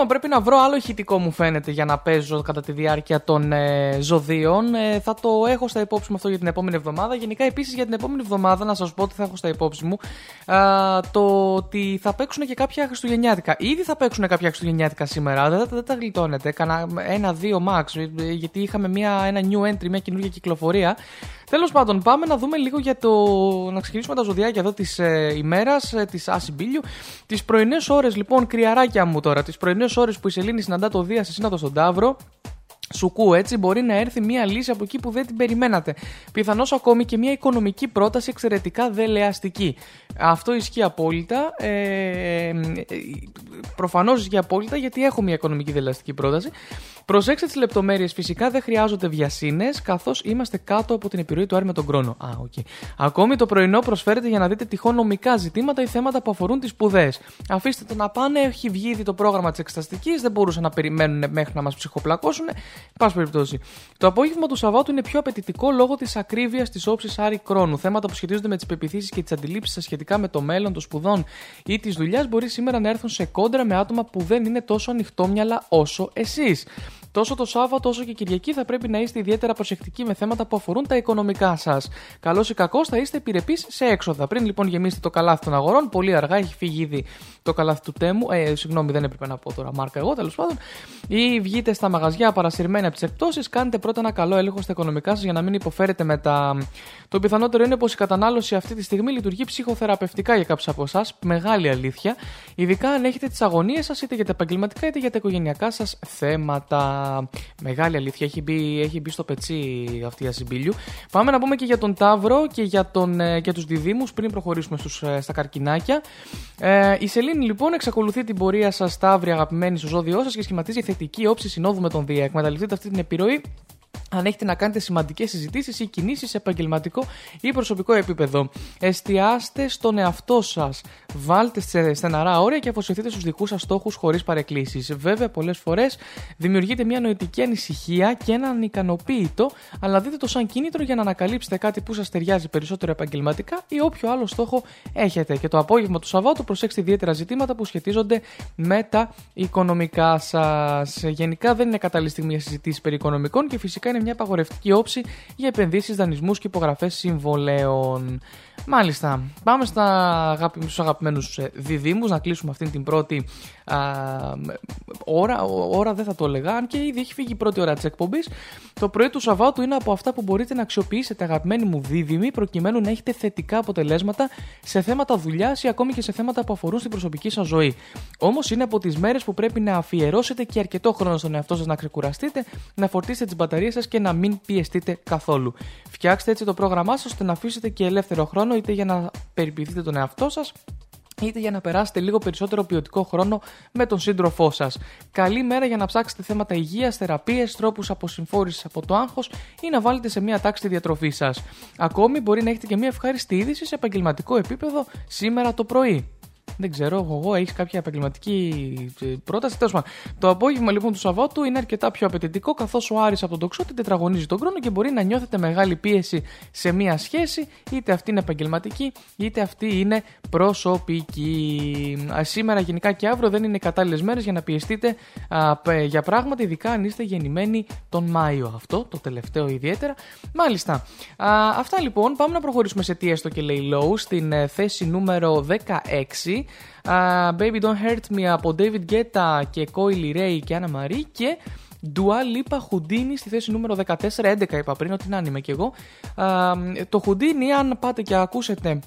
Λοιπόν, πρέπει να βρω άλλο ηχητικό μου φαίνεται για να παίζω κατά τη διάρκεια των ε, ζωδίων. Ε, θα το έχω στα υπόψη μου αυτό για την επόμενη εβδομάδα. Γενικά, επίσης για την επόμενη εβδομάδα, να σας πω ότι θα έχω στα υπόψη μου α, το ότι θα παίξουν και κάποια Χριστουγεννιάτικα. Ήδη θα παίξουν κάποια Χριστουγεννιάτικα σήμερα, δεν, δεν τα γλιτώνετε. Κάνα ένα-δύο max, ε, γιατί είχαμε μια, ένα new entry, μια καινούργια κυκλοφορία. Τέλος πάντων, πάμε να δούμε λίγο για το. να ξεκινήσουμε τα ζωδιάκια εδώ της ε, ημέρας, ε, της Άση Μπίλιου. Τις πρωινές ώρες, λοιπόν, κρυαράκια μου τώρα, τις πρωινές ώρες που η Σελήνη συναντά το Δία σε σύνοδο στον Ταύρο. Σουκού, έτσι μπορεί να έρθει μια λύση από εκεί που δεν την περιμένατε. Πιθανώς ακόμη και μια οικονομική πρόταση εξαιρετικά δελεαστική. Αυτό ισχύει απόλυτα. Ε, ε, Προφανώς ισχύει απόλυτα γιατί έχω μια οικονομική δελεαστική πρόταση. Προσέξτε τις λεπτομέρειες. Φυσικά δεν χρειάζονται βιασύνες, καθώς είμαστε κάτω από την επιρροή του Άρη με τον χρόνο. Α, okay. Ακόμη το πρωινό προσφέρεται για να δείτε τυχόν νομικά ζητήματα ή θέματα που αφορούν τις σπουδές. Αφήστε το να πάνε, έχει βγει ήδη το πρόγραμμα της εξεταστική, δεν μπορούσαν να περιμένουν μέχρι να μας ψυχοπλακώσουν. Πάση περιπτώσει. Το απόγευμα του Σαββάτου είναι πιο απαιτητικό λόγω της ακρίβειας της όψης Άρη Κρόνου. Θέματα που σχετίζονται με τις πεπιθήσεις και τις αντιλήψεις σα σχετικά με το μέλλον των σπουδών ή της δουλειάς μπορεί σήμερα να έρθουν σε κόντρα με άτομα που δεν είναι τόσο ανοιχτόμυαλα όσο εσείς. Τόσο το Σάββατο όσο και Κυριακή θα πρέπει να είστε ιδιαίτερα προσεκτικοί με θέματα που αφορούν τα οικονομικά σας. Καλό ή κακό θα είστε επιρρεπείς σε έξοδα. Πριν λοιπόν γεμίσετε το καλάθι των αγορών, πολύ αργά έχει φύγει ήδη το καλάθι του τέμου. Ε, συγγνώμη, δεν έπρεπε να πω τώρα μάρκα εγώ τέλος πάντων. Ή βγείτε στα μαγαζιά παρασυρμένα από τις εκπτώσεις, κάντε πρώτα ένα καλό έλεγχο στα οικονομικά σας για να μην υποφέρετε μετά. Το πιθανότερο είναι πως η κατανάλωση αυτή τη στιγμή λειτουργεί ψυχοθεραπευτικά για κάποιους από εσάς. Μεγάλη αλήθεια. Ειδικά αν έχετε τις αγωνίες σας είτε για τα επαγγελματικά είτε για τα οικογενειακά σας θέματα. Μεγάλη αλήθεια. Έχει μπει, έχει μπει στο πετσί αυτή η ασυμπίλιου. Πάμε να πούμε και για τον Ταύρο και για, τον, ε, για τους διδήμους πριν προχωρήσουμε στους, ε, στα καρκινάκια. Ε, η Σελήνη λοιπόν εξακολουθεί την πορεία σας, Ταύρη, αγαπημένη στο ζώδιό σας και σχηματίζει θετική όψη συνόδου με τον Δία. Εκμεταλλευτείτε αυτή την επιρροή αν έχετε να κάνετε σημαντικές συζητήσεις ή κινήσεις σε επαγγελματικό ή προσωπικό επίπεδο. Εστιάστε στον εαυτό σας. Βάλτε σε στεναρά όρια και αφοσιωθείτε στους δικούς σας στόχους χωρίς παρεκκλήσεις. Βέβαια, πολλές φορές δημιουργείται μια νοητική ανησυχία και έναν ικανοποίητο, αλλά δείτε το σαν κίνητρο για να ανακαλύψετε κάτι που σας ταιριάζει περισσότερο επαγγελματικά ή όποιο άλλο στόχο έχετε. Και το απόγευμα του Σαββάτου προσέξτε ιδιαίτερα ζητήματα που σχετίζονται με τα οικονομικά σας. Γενικά δεν είναι κατάλληλη στιγμή για συζητήσεις περί οικονομικών και φυσικά είναι μια απαγορευτική όψη για επενδύσεις, δανεισμούς και υπογραφές συμβολέων. Μάλιστα. Πάμε στα αγάπη, στους αγαπημένους ε, διδήμους να κλείσουμε αυτήν την πρώτη α, ώρα. Ο- Ώρα δεν θα το έλεγα, αν και ήδη έχει φύγει η πρώτη ώρα της εκπομπής. Το πρωί του Σαββάτου είναι από αυτά που μπορείτε να αξιοποιήσετε αγαπημένοι μου δίδυμοι προκειμένου να έχετε θετικά αποτελέσματα σε θέματα δουλειάς ή ακόμη και σε θέματα που αφορούν στην προσωπική σας ζωή. Όμως είναι από τις μέρες που πρέπει να αφιερώσετε και αρκετό χρόνο στον εαυτό σας να ξεκουραστείτε, να φορτίσετε τις μπαταρίες σας και να μην πιεστείτε καθόλου. Φτιάξτε έτσι το πρόγραμμά σας ώστε να αφήσετε και ελεύθερο χρόνο είτε για να περιποιηθείτε τον εαυτό σας είτε για να περάσετε λίγο περισσότερο ποιοτικό χρόνο με τον σύντροφό σας. Καλή μέρα για να ψάξετε θέματα υγείας, θεραπείες, τρόπους αποσυμφόρησης από το άγχος ή να βάλετε σε μία τάξη τη διατροφή σας. Ακόμη μπορεί να έχετε και μία ευχάριστη είδηση σε επαγγελματικό επίπεδο σήμερα το πρωί. Δεν ξέρω, εγώ έχεις κάποια επαγγελματική ε, πρόταση; Τέλος πάντων, το απόγευμα λοιπόν του Σαββάτου είναι αρκετά πιο απαιτητικό, καθώς ο Άρης από τον τοξότη τετραγωνίζει τον χρόνο και μπορεί να νιώθετε μεγάλη πίεση σε μία σχέση, είτε αυτή είναι επαγγελματική, είτε αυτή είναι προσωπική. Α, σήμερα, γενικά και αύριο δεν είναι κατάλληλες μέρες για να πιεστείτε α, π- για πράγματα, ειδικά αν είστε γεννημένοι τον Μάιο. Αυτό, το τελευταίο ιδιαίτερα. Μάλιστα. Α, αυτά λοιπόν. Πάμε να προχωρήσουμε σε τι έστω και λέει low στην ε, θέση νούμερο 16. Α, Baby Don't Hurt Me από David Guetta και Coily Ray και Anna Marie και Dua Lipa Houdini στη θέση νούμερο 14, 11 είπα πριν ότι να είμαι κι εγώ. Α, το Houdini, αν πάτε και ακούσετε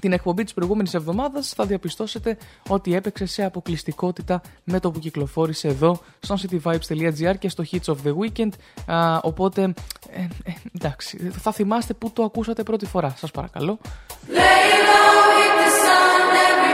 την εκπομπή της προηγούμενης εβδομάδας θα διαπιστώσετε ότι έπαιξε σε αποκλειστικότητα με το που κυκλοφόρησε εδώ στο cityvibes.gr και στο Hits of the Weekend. Α, οπότε ε, ε, εντάξει θα θυμάστε που το ακούσατε πρώτη φορά σας παρακαλώ. Lay low, hit the sun,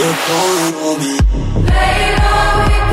They're calling on me. Lay low,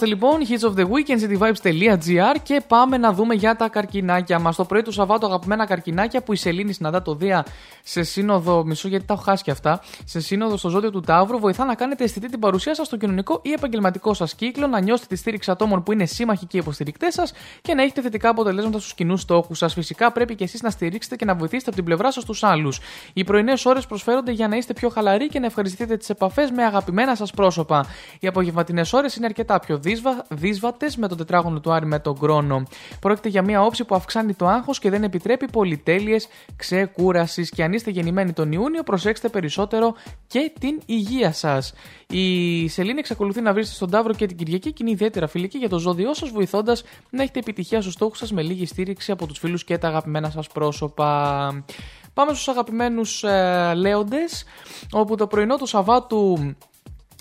Είμαστε λοιπόν hits of the weekend, cityvibes.gr και πάμε να δούμε για τα καρκινάκια μας. Το πρωί του Σαββάτου, αγαπημένα καρκινάκια που η Σελήνη συναντά το Δία σε σύνοδο. Μισό γιατί τα έχω χάσει και αυτά. Σε σύνοδο στο ζώδιο του Ταύρου βοηθά να κάνετε αισθητή την παρουσία σας στο κοινωνικό ή επαγγελματικό σας κύκλο, να νιώσετε τη στήριξη ατόμων που είναι σύμμαχοι και υποστηρικτές σας και να έχετε θετικά αποτελέσματα στους κοινούς στόχους σας. Φυσικά πρέπει και εσείς να στηρίξετε και να βοηθήσετε από την πλευρά σας τους άλλους. Οι πρωινές ώρες προσφέρονται για να είστε πιο χαλαροί και να ευχαριστηθείτε τις επαφές με αγαπημένα σας πρόσωπα. Οι απογευματινές ώρες είναι αρκετά πιο δύσβα, με το τετράγωνο του Άρη με τον Κρόνο. Πρόκειται για μια όψη που αυξάνει το άγχος και δεν επιτρέπει πολυτέλειες ξεκούρασης. και αν είστε γεννημένοι τον Ιούνιο προσέξτε περισσότερο και την υγεία σας. Η Σελήνη εξακολουθεί να βρίσκεται στον Ταύρο και την Κυριακή και είναι ιδιαίτερα φιλική για το ζώδιό σας βοηθώντας να έχετε επιτυχία στους στόχους σας με λίγη στήριξη από τους φίλους και τα αγαπημένα σας πρόσωπα. Πάμε στους αγαπημένους ε, λέοντες, όπου το πρωινό του Σαββάτου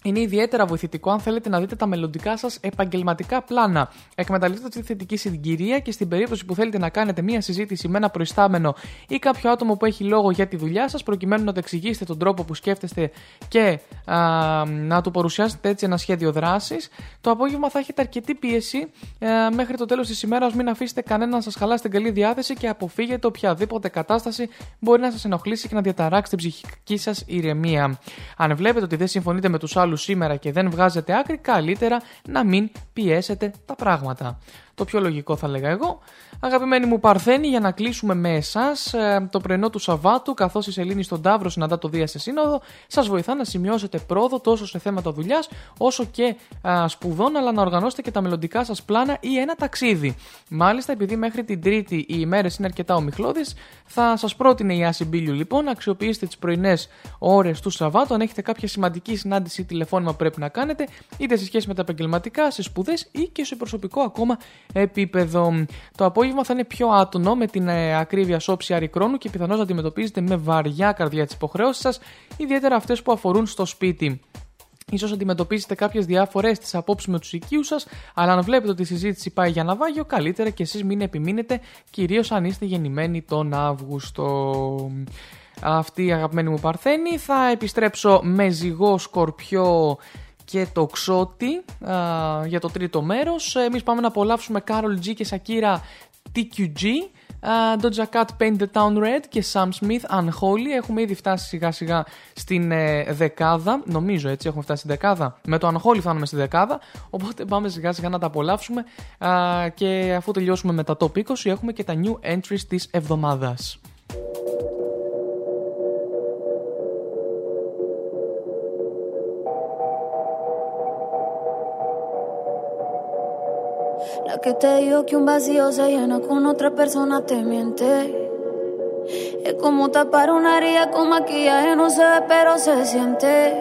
είναι ιδιαίτερα βοηθητικό αν θέλετε να δείτε τα μελλοντικά σας επαγγελματικά πλάνα. Εκμεταλλευτείτε τη θετική συγκυρία και στην περίπτωση που θέλετε να κάνετε μία συζήτηση με ένα προϊστάμενο ή κάποιο άτομο που έχει λόγο για τη δουλειά σας, προκειμένου να το εξηγήσετε τον τρόπο που σκέφτεστε και α, να του παρουσιάσετε έτσι ένα σχέδιο δράσης, το απόγευμα θα έχετε αρκετή πίεση ε, μέχρι το τέλος της ημέρας. Μην αφήσετε κανέναν να σας χαλάσει την καλή διάθεση και αποφύγετε οποιαδήποτε κατάσταση μπορεί να σας ενοχλήσει και να διαταράξει την ψυχική σας ηρεμία. Αν βλέπετε ότι δεν συμφωνείτε με τους άλλους σήμερα και δεν βγάζετε άκρη, καλύτερα να μην πιέσετε τα πράγματα. Το πιο λογικό θα λέγα εγώ. Αγαπημένη μου Παρθένη, για να κλείσουμε με εσάς, το πρωινό του Σαββάτου, καθώς η Σελήνη στον Ταύρο συναντά το Δία σε Σύνοδο, σας βοηθά να σημειώσετε πρόοδο τόσο σε θέματα δουλειάς όσο και α, σπουδών, αλλά να οργανώσετε και τα μελλοντικά σας πλάνα ή ένα ταξίδι. Μάλιστα, επειδή μέχρι την Τρίτη οι ημέρες είναι αρκετά ομιχλώδεις, θα σας πρότεινε η Άση Μπίλιου λοιπόν να αξιοποιήσετε τις πρωινές ώρες του Σαββάτου αν έχετε κάποια σημαντική συνάντηση ή τηλεφώνημα που πρέπει να κάνετε, είτε σε σχέση με τα επαγγελματικά, σε σπουδές ή και σε προσωπικό ακόμα επίπεδο. Το απόγευμα θα είναι πιο άτονο με την ε, ακρίβεια σώψη αρικρόνου και πιθανώς να αντιμετωπίζετε με βαριά καρδιά τι υποχρεώσει σας, ιδιαίτερα αυτές που αφορούν στο σπίτι. Ίσως αντιμετωπίσετε κάποιες διαφορές στις απόψεις με τους οικείους σας, αλλά αν βλέπετε ότι η συζήτηση πάει για ναυάγιο, καλύτερα και εσείς μην επιμείνετε, κυρίως αν είστε γεννημένοι τον Αύγουστο. Αυτή η αγαπημένη μου Παρθένη. Θα επιστρέψω με ζυγό σκορπιό και το ξότι α, για το τρίτο μέρος. Εμείς πάμε να απολαύσουμε Carol G και Shakira TQG. Uh, Doja Cat Paint the Town Red και Sam Smith Unholy. Έχουμε ήδη φτάσει σιγά σιγά στην ε, δεκάδα. Νομίζω έτσι έχουμε φτάσει στην δεκάδα. Με το Unholy φτάνουμε στη δεκάδα. Οπότε πάμε σιγά σιγά να τα απολαύσουμε. Uh, και αφού τελειώσουμε με τα top 20 έχουμε και τα new entries της εβδομάδας. La que te dijo que un vacío se llena con otra persona te miente. Es como tapar una herida con maquillaje, no se ve, pero se siente.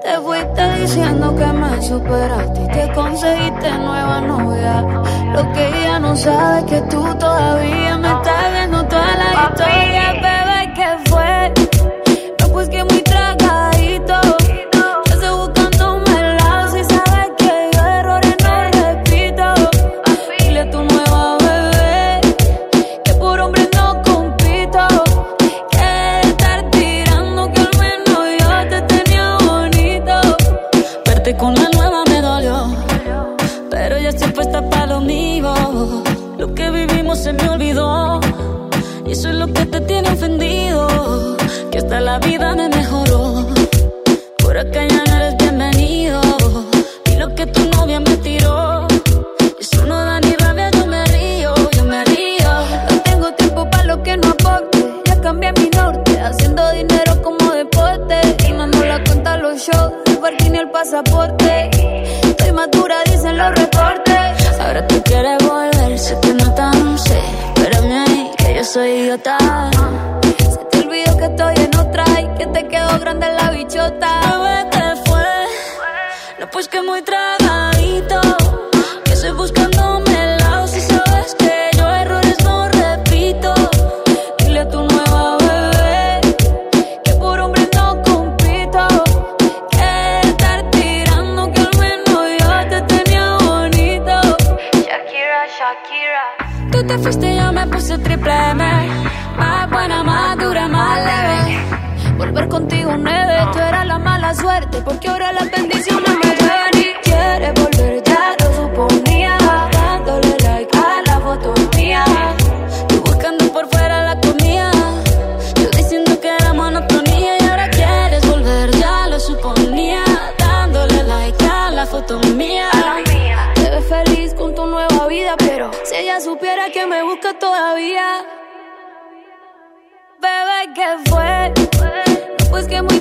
Te fuiste diciendo que me superaste y que conseguiste nueva novia. Lo que ella no sabe es que tú todavía me estás viendo toda la historia, bebé, ¿qué fue? Hasta la vida me mejoró. Por acá ya no eres bienvenido. Y lo que tu novia me tiró. Eso no da ni rabia, yo me río, yo me río. No tengo tiempo para lo que no aporte. Ya cambié mi norte, haciendo dinero como deporte. Y mando la cuenta los shows, el parking y el pasaporte. Estoy madura, dicen los reportes. Ahora tú quieres volver, sé que no tan sé. Espérame ahí, que yo soy idiota. Te que estoy en otra y que te quedó grande la bichota. Bebé, ¿qué fue? No, pues que muy tragadito. Que estoy buscándome el lado si sabes que yo errores no repito. Dile a tu nueva bebé que por hombre no compito. Que estar tirando que al menos yo te tenía bonito. Shakira, Shakira. Tú te fuiste y yo me puse triple M. Volver contigo nueve, tú eras la mala suerte. Porque ahora las bendiciones me llevan y quieres volver, ya lo suponía. Dándole like a la foto mía. Tú buscando por fuera la comida. Yo diciendo que era monotonía y ahora quieres volver, ya lo suponía. Dándole like a la foto mía. Te ves feliz con tu nueva vida, pero si ella supiera que me busca todavía. Bebé, ¿qué fue? Pues que muy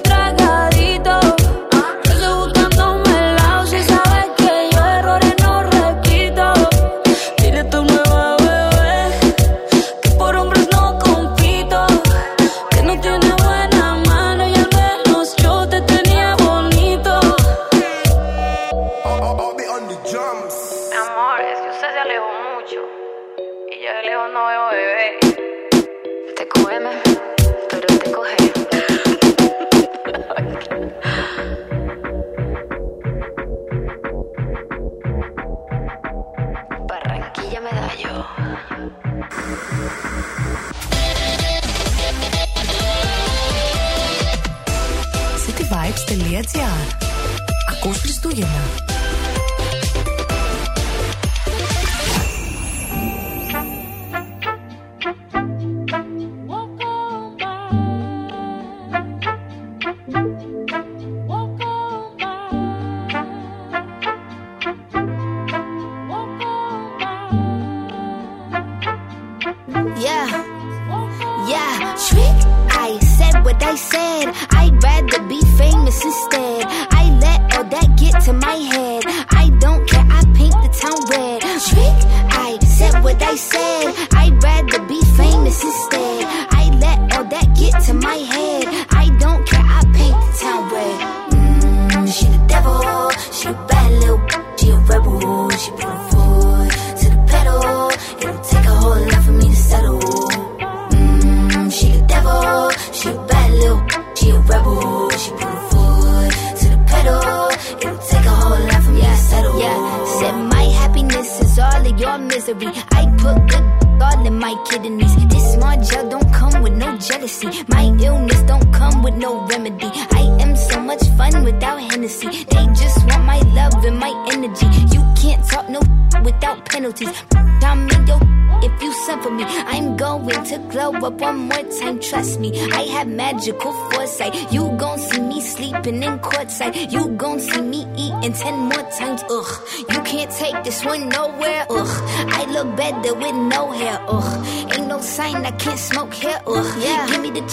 Ακούστε Χριστούγεννα.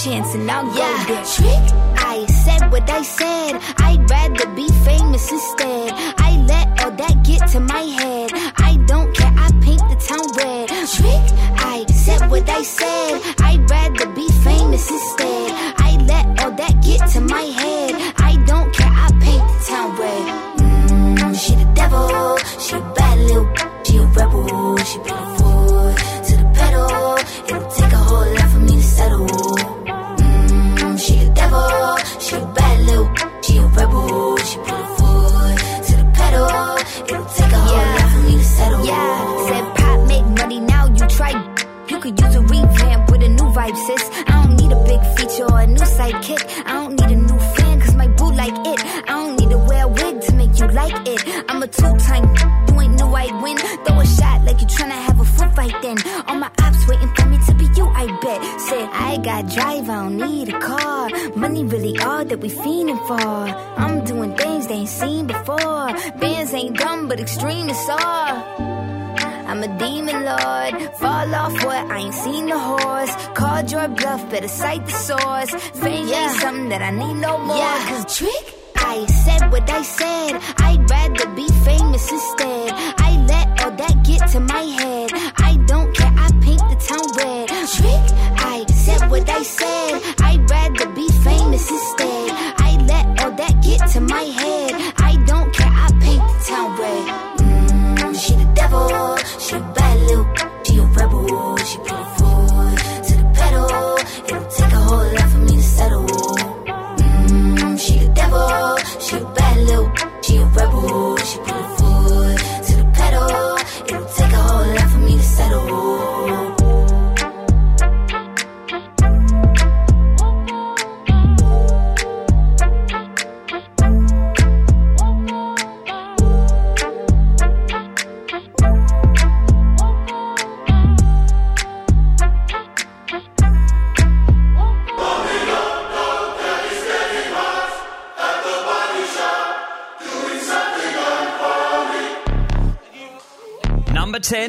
chance and I'll yeah. go it. better cite the source. Fame yeah. something that I need no more. Yeah. Cause trick, I said what I said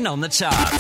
on the top.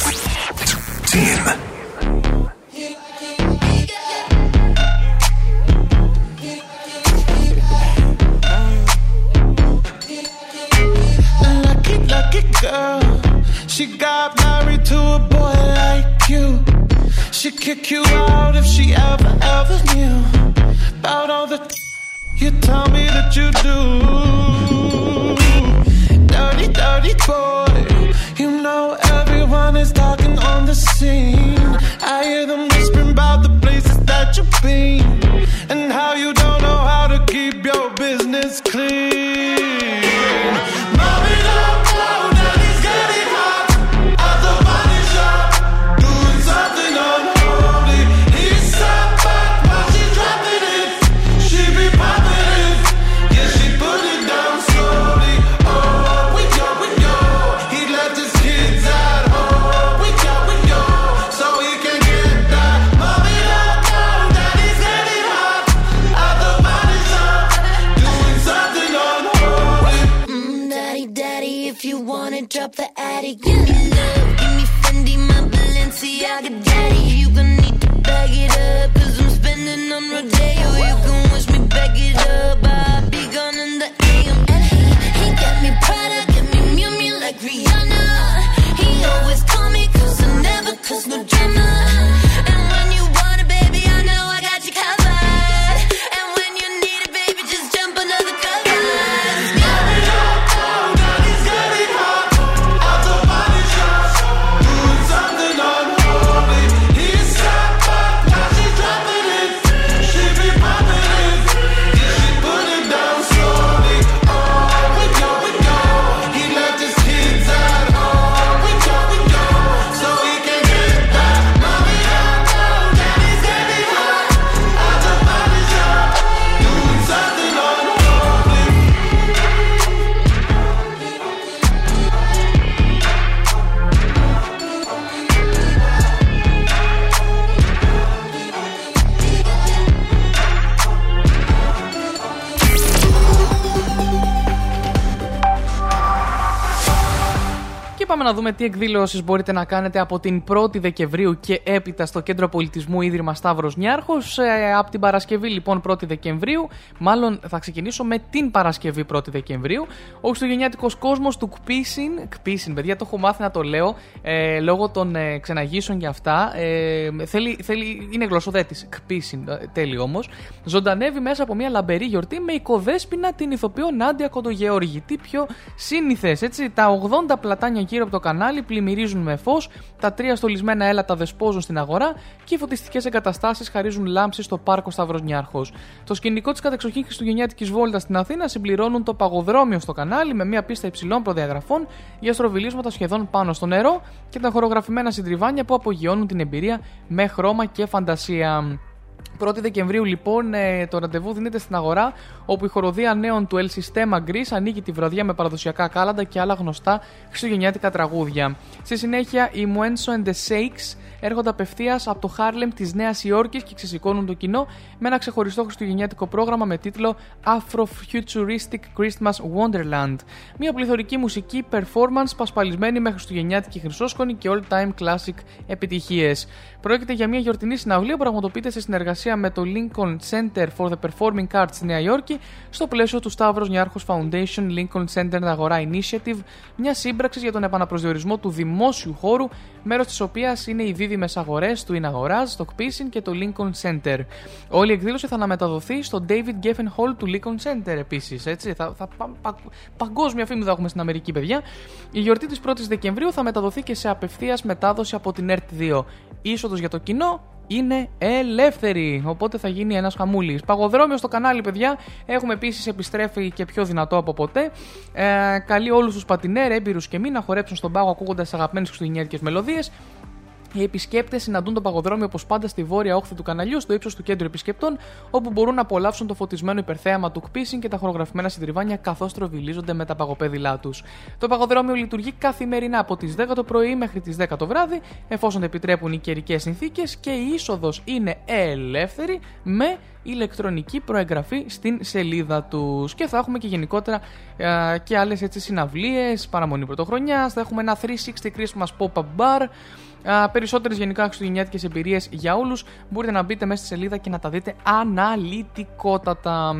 that you be. Να δούμε τι εκδήλωσεις μπορείτε να κάνετε από την 1η Δεκεμβρίου και έπειτα στο Κέντρο Πολιτισμού Ίδρυμα Σταύρος Νιάρχος. Ε, από την Παρασκευή λοιπόν 1η Δεκεμβρίου, μάλλον θα ξεκινήσω με την Παρασκευή 1η Δεκεμβρίου, ο Χριστουγεννιάτικος κόσμος του Κπίσιν, Κπίσιν παιδιά το έχω μάθει να το λέω ε, λόγω των ε, ξεναγήσεων και αυτά, ε, θέλει, θέλει, είναι γλωσσοδέτης, Κπίσιν, ε, τέλειο όμως, ζωντανεύει μέσα από μια λαμπερή γιορτή με οικοδέσποινα την ηθοποιό Νάντια Κοντογεώργη. Τι πιο σύνηθες, έτσι, τα 80 πλατάνια γύρω από το κανάλι πλημμυρίζουν με φως, τα τρία στολισμένα έλατα δεσπόζουν στην αγορά και οι φωτιστικές εγκαταστάσεις χαρίζουν λάμψη στο πάρκο Σταυροσνιάρχος. Το σκηνικό της κατεξοχήν Χριστουγεννιάτικης βόλτας στην Αθήνα συμπληρώνουν το παγοδρόμιο στο κανάλι με μια πίστα υψηλών προδιαγραφών για στροβιλίσματα σχεδόν πάνω στο νερό και τα χορογραφημένα συντριβάνια που απογειώνουν την εμπειρία με χρώμα και φαντασία. 1η Δεκεμβρίου λοιπόν ε, το ραντεβού δίνεται στην αγορά όπου η χοροδία νέων του El Sistema Greece ανοίγει τη βραδιά με παραδοσιακά κάλαντα και άλλα γνωστά χριστουγεννιάτικα τραγούδια. Στη συνέχεια οι Muenso and the Shakes έρχονται απευθείας από το Harlem της Νέας Υόρκης και ξεσηκώνουν το κοινό με ένα ξεχωριστό χριστουγεννιάτικο πρόγραμμα με τίτλο Afrofuturistic Christmas Wonderland. Μια πληθωρική μουσική performance πασπαλισμένη με χριστουγεννιάτικη χρυσόσκονη και all-time classic επιτυχίες. Πρόκειται για μια γιορτινή συναυλία που πραγματοποιείται σε συνεργασία με το Lincoln Center for the Performing Arts στη Νέα Υόρκη στο πλαίσιο του Stavros Niarchos Foundation Lincoln Center Αγορά Initiative, μια σύμπραξη για τον επαναπροσδιορισμό του δημόσιου χώρου, μέρος της οποίας είναι οι δίδυμες αγορές του Inagorage, το Kpissin και το Lincoln Center. Όλη η εκδήλωση θα αναμεταδοθεί στο David Geffen Hall του Lincoln Center επίσης. Θα, θα, πα, πα, παγκόσμια φήμη θα έχουμε στην Αμερική, παιδιά. Η γιορτή της 1η Δεκεμβρίου θα μεταδοθεί και σε απευθείας μετάδοση από την ERT2. Η είσοδος για το κοινό είναι ελεύθερη. Οπότε θα γίνει ένας χαμούλης. Παγοδρόμιο στο κανάλι, παιδιά. Έχουμε επίσης επιστρέφει και πιο δυνατό από ποτέ. Ε, καλεί όλους τους πατινέρ, έμπειρους και μη να χορέψουν στον πάγο ακούγοντας τις αγαπημένες χριστουγεννιάτικες μελωδίες. Οι επισκέπτες συναντούν το παγοδρόμιο όπως πάντα στη βόρεια όχθη του καναλιού, στο ύψος του κέντρου επισκεπτών, όπου μπορούν να απολαύσουν το φωτισμένο υπερθέαμα του Κπίσιν και τα χορογραφημένα συντριβάνια καθώς τροβιλίζονται με τα παγοπέδιλά τους. Το παγοδρόμιο λειτουργεί καθημερινά από τις 10 το πρωί μέχρι τις 10 το βράδυ, εφόσον επιτρέπουν οι καιρικές συνθήκες και η είσοδος είναι ελεύθερη με ηλεκτρονική προεγγραφή στην σελίδα τους και θα έχουμε και γενικότερα ε, και άλλες έτσι συναυλίες, παραμονή πρωτοχρονιάς, θα έχουμε ένα 360 Christmas pop-up bar Περισσότερες γενικά χριστουγεννιάτικε εμπειρίες για όλους. Μπορείτε να μπείτε μέσα στη σελίδα και να τα δείτε αναλυτικότατα.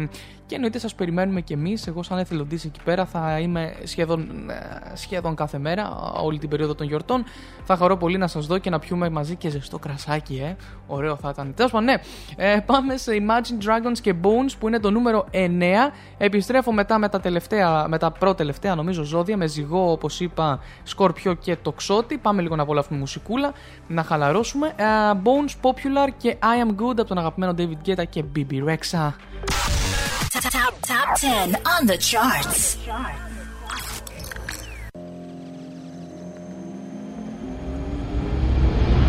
Και εννοείται σας περιμένουμε κι εμείς. Εγώ, σαν εθελοντής εκεί πέρα, θα είμαι σχεδόν, ε, σχεδόν κάθε μέρα, όλη την περίοδο των γιορτών. Θα χαρώ πολύ να σας δω και να πιούμε μαζί και ζεστό κρασάκι, ε. Ωραίο θα ήταν. Τέλος πάντων, ναι. Ε, πάμε σε Imagine Dragons και Bones που είναι το νούμερο 9. Επιστρέφω μετά με τα, τελευταία, με τα πρώτα-τελευταία νομίζω ζώδια, με ζυγό όπως είπα, σκορπιό και τοξότη. Πάμε λίγο να απολαύσουμε μουσικούλα, να χαλαρώσουμε. Ε, Bones Popular και I Am Good από τον αγαπημένο David Guetta και BB Rexa. Top, top 10 on the charts.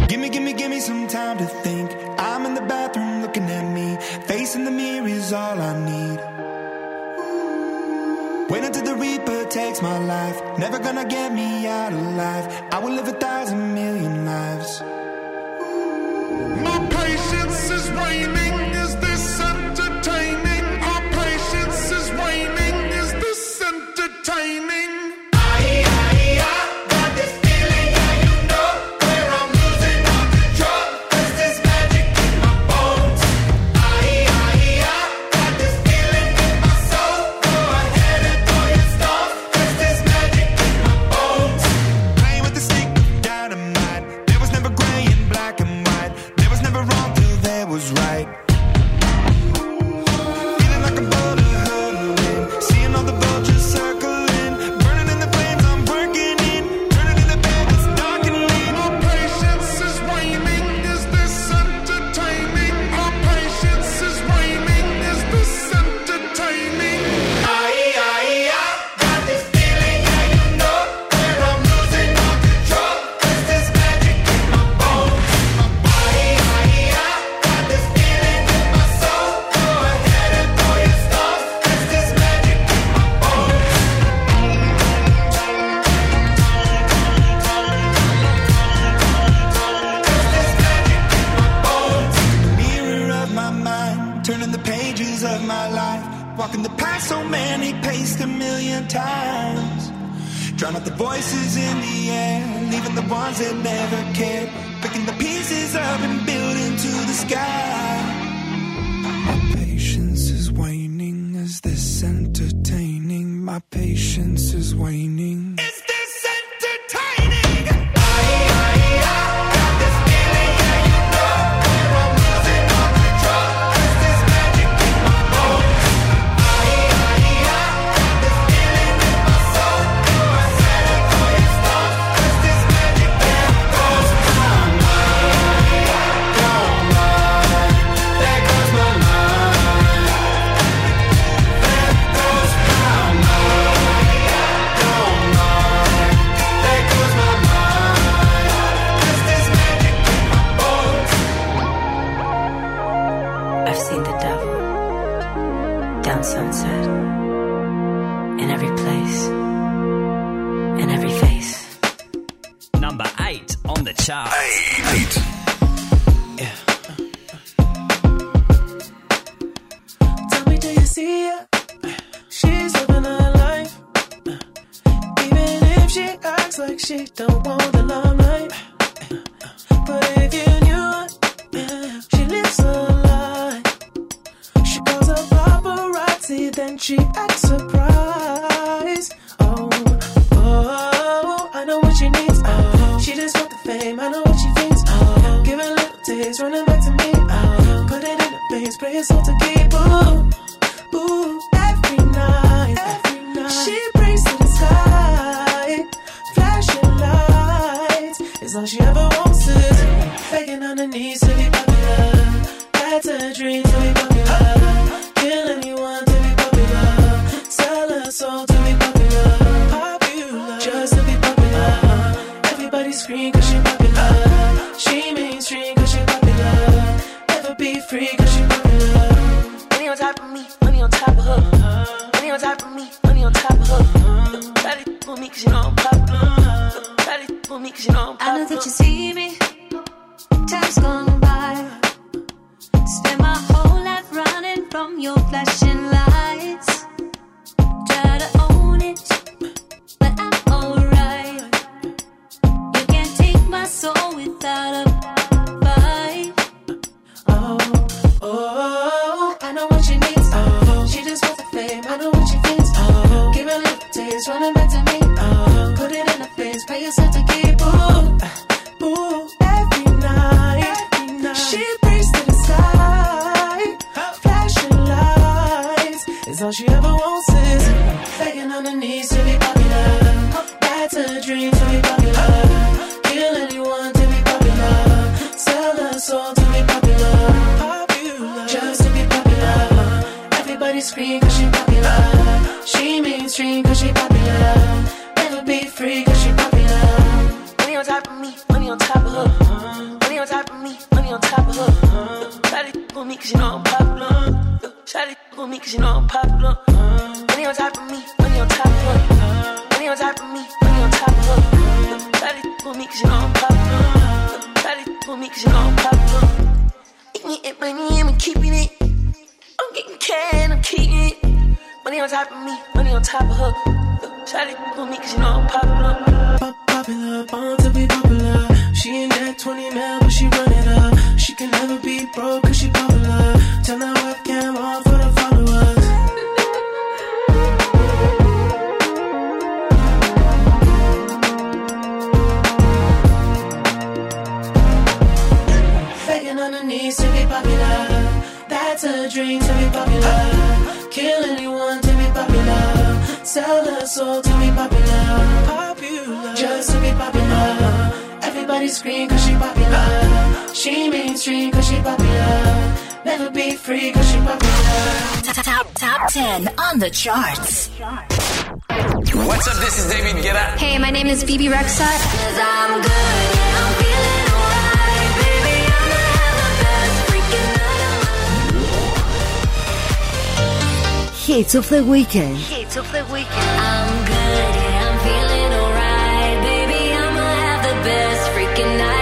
Gimme, gimme, gimme some time to think. I'm in the bathroom looking at me. Facing the mirror is all I need. Wait until the Reaper takes my life. Never gonna get me out alive. I will live a thousand million lives. My patience is waning. Is soul to be popular. Popular. Just to be popular. Everybody scream cause she popular. She mainstream cause she popular. Never be free cause she popular. Top, top 10 on the charts. What's up? This is David Guetta. Hey, my name is Phoebe Rexha. Cause I'm good, yeah, I'm feeling hits of the weekend. Hits of the weekend. I'm good, yeah, I'm feeling alright. Baby, I'ma have the best freaking night.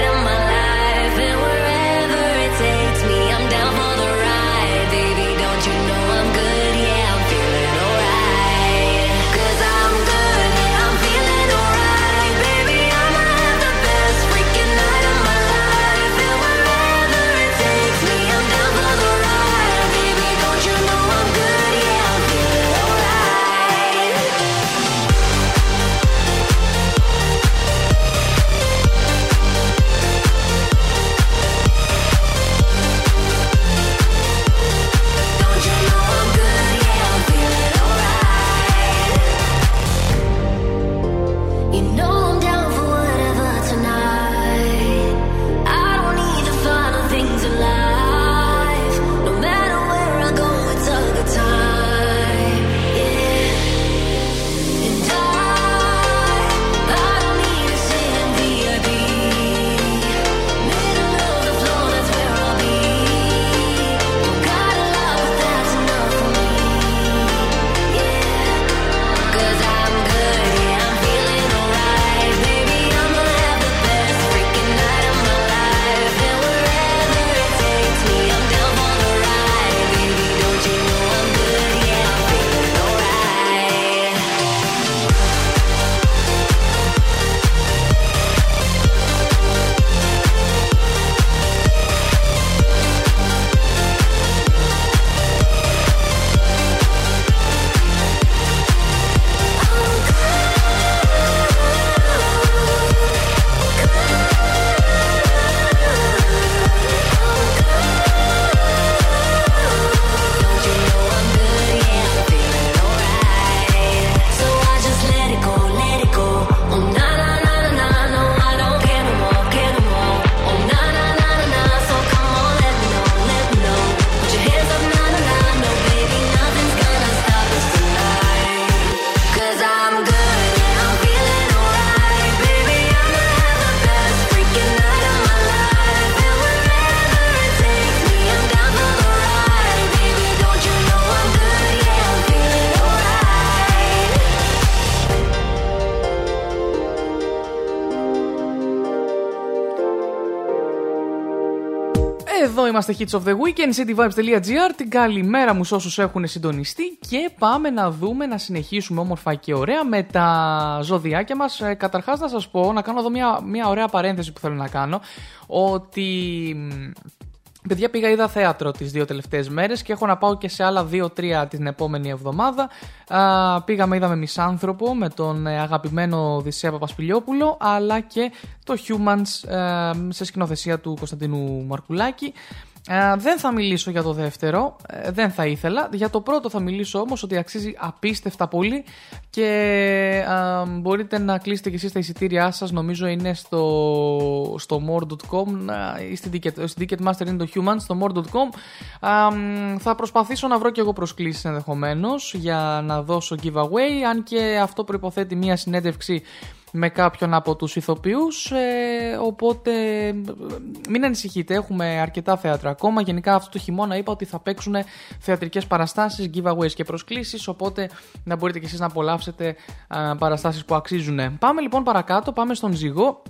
Εδώ είμαστε Hits of the Weekend, cityvibes.gr. Την καλημέρα μου σε όσους έχουν συντονιστεί και πάμε να δούμε, να συνεχίσουμε όμορφα και ωραία με τα ζωδιάκια μας. Ε, Καταρχάς, να σας πω, να κάνω εδώ μια, μια ωραία παρένθεση που θέλω να κάνω. Ότι μ, Παιδιά, πήγα είδα θέατρο τις δύο τελευταίες μέρες και έχω να πάω και σε άλλα δύο-τρία την επόμενη εβδομάδα. Α, πήγαμε, είδαμε Μισάνθρωπο με τον ε, αγαπημένο Οδυσσέα Παπασπηλιόπουλο, αλλά και το Humans ε, σε σκηνοθεσία του Κωνσταντίνου Μαρκουλάκη. Ε, δεν θα μιλήσω για το δεύτερο, ε, δεν θα ήθελα. Για το πρώτο θα μιλήσω όμως ότι αξίζει απίστευτα πολύ και ε, μπορείτε να κλείσετε και εσείς τα εισιτήριά σας, νομίζω είναι στο, στο more.com ε, ή στην Ticket, στην Ticketmaster είναι το Human, στο more.com. Ε, θα προσπαθήσω να βρω και εγώ προσκλήσεις ενδεχομένως για να δώσω giveaway, αν και αυτό προϋποθέτει μια συνέντευξη με κάποιον από τους ηθοποιούς ε, οπότε ε, μην ανησυχείτε έχουμε αρκετά θέατρα ακόμα. Γενικά αυτό το χειμώνα είπα ότι θα παίξουν θεατρικές παραστάσεις giveaways και προσκλήσεις οπότε να μπορείτε και εσείς να απολαύσετε α, παραστάσεις που αξίζουν. Πάμε λοιπόν παρακάτω πάμε στον Ζυγό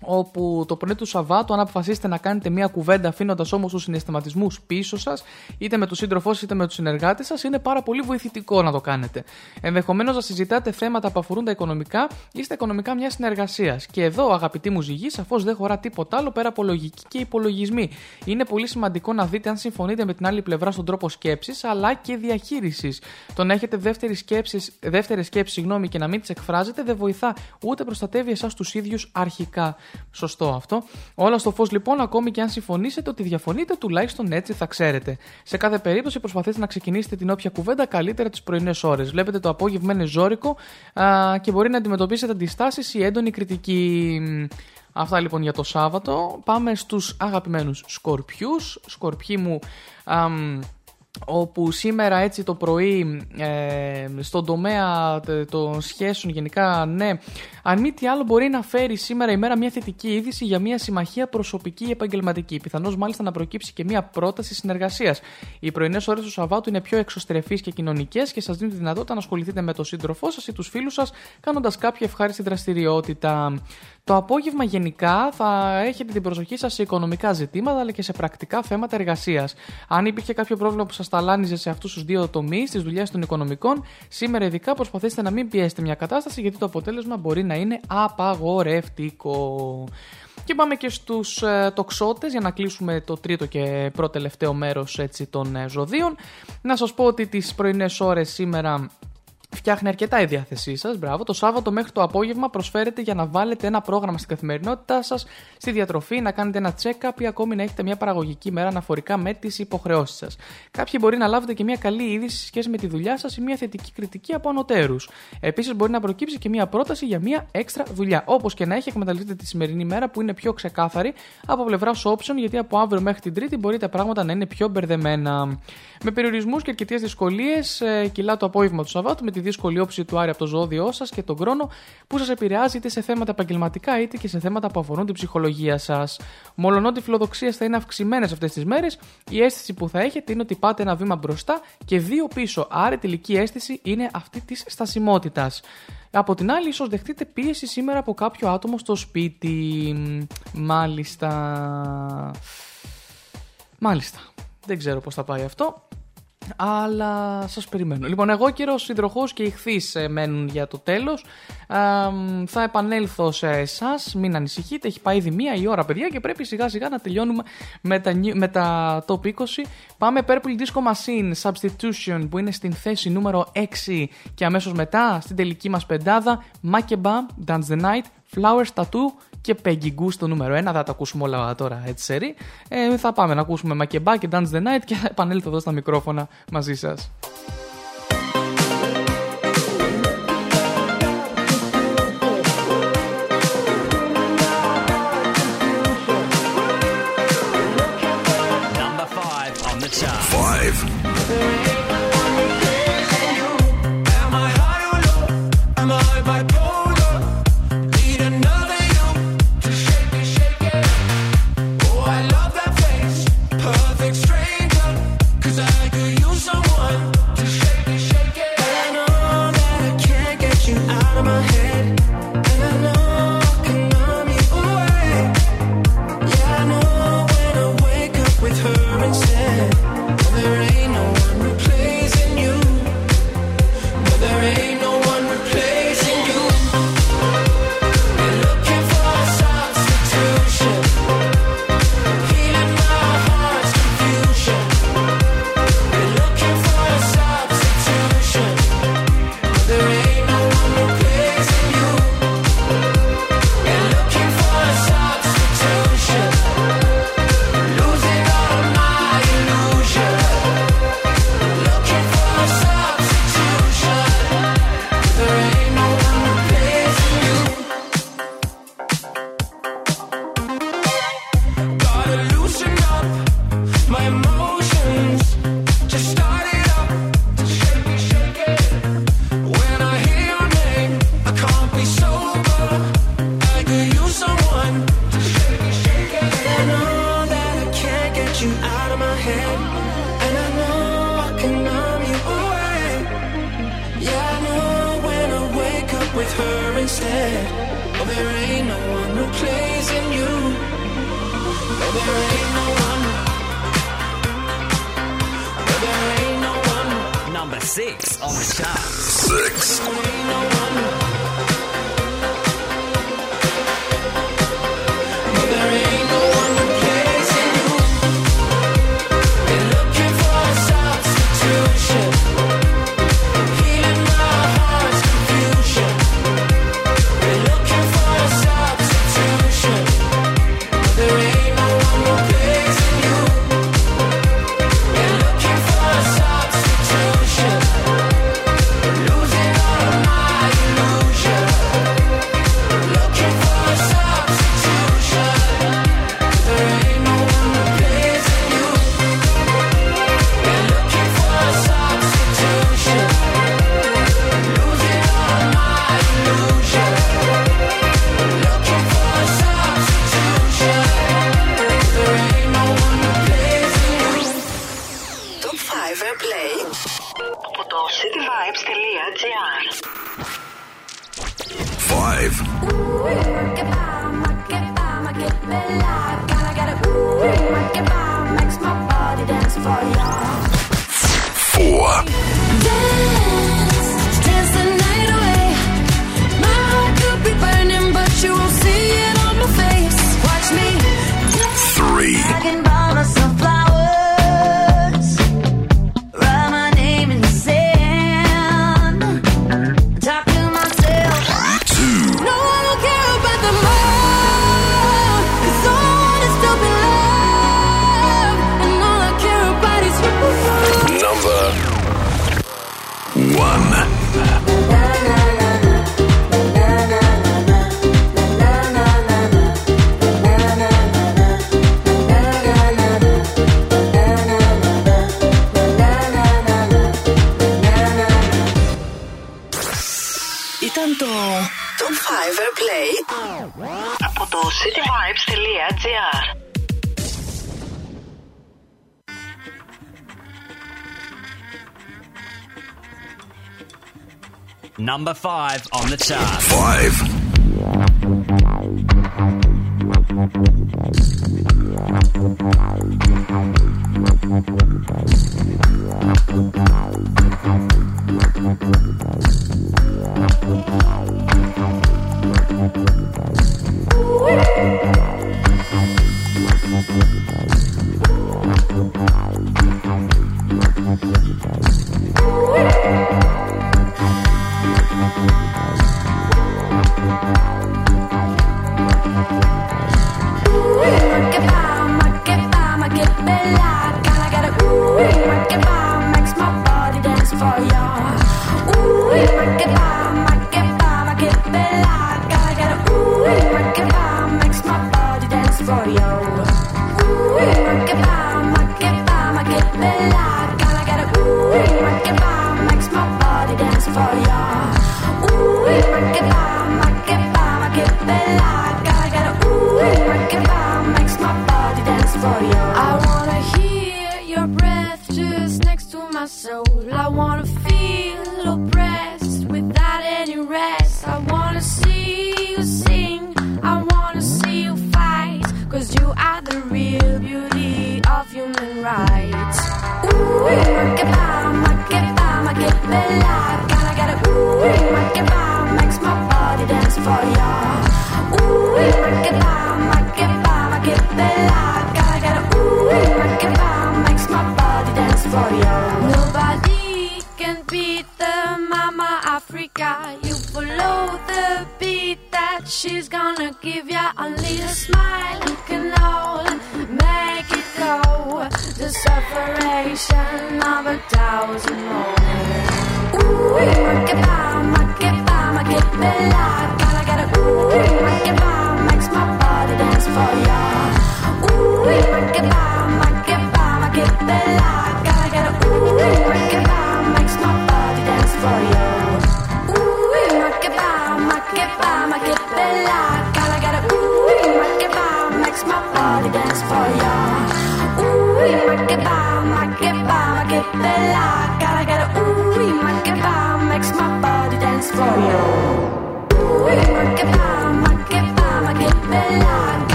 όπου το πρωί του Σαββάτου, αν αποφασίσετε να κάνετε μια κουβέντα αφήνοντας όμως τους συναισθηματισμούς πίσω σας, είτε με τους σύντροφός σας είτε με τους συνεργάτες σας, είναι πάρα πολύ βοηθητικό να το κάνετε. Ενδεχομένως να συζητάτε θέματα που αφορούν τα οικονομικά ή στα οικονομικά μιας συνεργασίας. Και εδώ, αγαπητοί μου ζυγοί, σαφώς δεν χωρά τίποτα άλλο πέρα από λογική και υπολογισμοί. Είναι πολύ σημαντικό να δείτε αν συμφωνείτε με την άλλη πλευρά στον τρόπο σκέψης αλλά και διαχείρισης. Το να έχετε δεύτερη σκέψης, δεύτερη σκέψη συγγνώμη, και να μην τις εκφράζετε δεν βοηθά ούτε προστατεύει εσάς τους ίδιους αρχικά. Σωστό αυτό. Όλα στο φως λοιπόν, ακόμη και αν συμφωνήσετε ότι διαφωνείτε, τουλάχιστον έτσι θα ξέρετε. Σε κάθε περίπτωση προσπαθείτε να ξεκινήσετε την όποια κουβέντα καλύτερα τις πρωινές ώρες. Βλέπετε το απόγευμα είναι ζώρικο α, και μπορεί να αντιμετωπίσετε αντιστάσεις ή έντονη κριτική. Αυτά λοιπόν για το Σάββατο. Πάμε στους αγαπημένους σκορπιούς. Σκορπιοί μου αμ, όπου σήμερα έτσι το πρωί ε, στον τομέα τε- των σχέσεων γενικά ναι αν μη τι άλλο μπορεί να φέρει σήμερα η μέρα μια θετική είδηση για μια συμμαχία προσωπική ή επαγγελματική. Πιθανώς μάλιστα να προκύψει και μια πρόταση συνεργασίας. Οι πρωινές ώρες του Σαββάτου είναι πιο εξωστρεφείς και κοινωνικές και σας δίνουν τη δυνατότητα να ασχοληθείτε με τον σύντροφό σας ή τους φίλους σας κάνοντας κάποια ευχάριστη δραστηριότητα το απόγευμα γενικά θα έχετε την προσοχή σας σε οικονομικά ζητήματα αλλά και σε πρακτικά θέματα εργασίας. Αν υπήρχε κάποιο πρόβλημα που σας ταλάνιζε σε αυτούς τους δύο τομείς της δουλειάς των οικονομικών, σήμερα ειδικά προσπαθήστε να μην πιέσετε μια κατάσταση γιατί το αποτέλεσμα μπορεί να είναι απαγορευτικό. Και πάμε και στους ε, τοξότες για να κλείσουμε το τρίτο και πρώτο τελευταίο μέρος έτσι, των ε, ζωδίων. Να σας πω ότι τις πρωινές ώρες σήμερα Φτιάχνει αρκετά η διάθεσή σας. Μπράβο. Το Σάββατο μέχρι το απόγευμα προσφέρετε για να βάλετε ένα πρόγραμμα στην καθημερινότητά σας, στη διατροφή, να κάνετε ένα check-up ή ακόμη να έχετε μια παραγωγική μέρα αναφορικά με τις υποχρεώσεις σας. Κάποιοι μπορεί να λάβετε και μια καλή είδηση σε σχέση με τη δουλειά σας ή μια θετική κριτική από ανωτέρους. Επίσης μπορεί να προκύψει και μια πρόταση για μια έξτρα δουλειά. Όπως και να έχει, εκμεταλλευτείτε τη σημερινή μέρα που είναι πιο ξεκάθαρη από πλευράς option, γιατί από αύριο μέχρι την Τρίτη μπορεί τα πράγματα να είναι πιο μπερδεμένα. Με περιορισμούς και αρκετές δυσκολίες, κιλά το απόγευμα του Σαββάτου με τη δύσκολη όψη του Άρη από το ζώδιό σας και τον χρόνο που σας επηρεάζει είτε σε θέματα επαγγελματικά είτε και σε θέματα που αφορούν την ψυχολογία σας. Μολονότι οι φιλοδοξίες θα είναι αυξημένες αυτές τις μέρες, η αίσθηση που θα έχετε είναι ότι πάτε ένα βήμα μπροστά και δύο πίσω. Άρα η τελική αίσθηση είναι αυτή της στασιμότητας. Από την άλλη, ίσως δεχτείτε πίεση σήμερα από κάποιο άτομο στο σπίτι. Μάλιστα. Μάλιστα. Δεν ξέρω πώς θα πάει αυτό. Αλλά σας περιμένω. Λοιπόν, εγώ κύριο Συντροχός και ηχθείς ε, μένουν για το τέλος. Α, μ, θα επανέλθω σε εσάς, μην ανησυχείτε. Έχει πάει ήδη μία η ώρα, παιδιά, και πρέπει σιγά σιγά να τελειώνουμε με τα, νιου- με τα top 20. Πάμε Purple Disco Machine Substitution που είναι στην θέση νούμερο 6 και αμέσως μετά στην τελική μας πεντάδα Makeba, Dance the Night, Flowers Tattoo και Peggy Goo στο νούμερο 1. Δεν θα τα ακούσουμε όλα τώρα έτσι σερή. Ε, θα πάμε να ακούσουμε Μακεμπά και Dance the Night και θα επανέλθω εδώ στα μικρόφωνα μαζί σας. Number five on the chart. Five.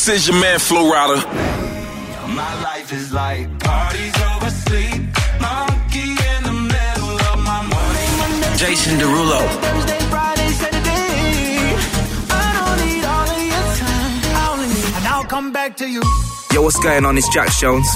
This is your man, Flo Rida. My life is like parties over sleep. Monkey in the middle of my morning. Jason Derulo. Thursday, Friday, Saturday. I don't need all of your time. I only need, and I'll come back to you. Yo, what's going on? It's Jack Jones.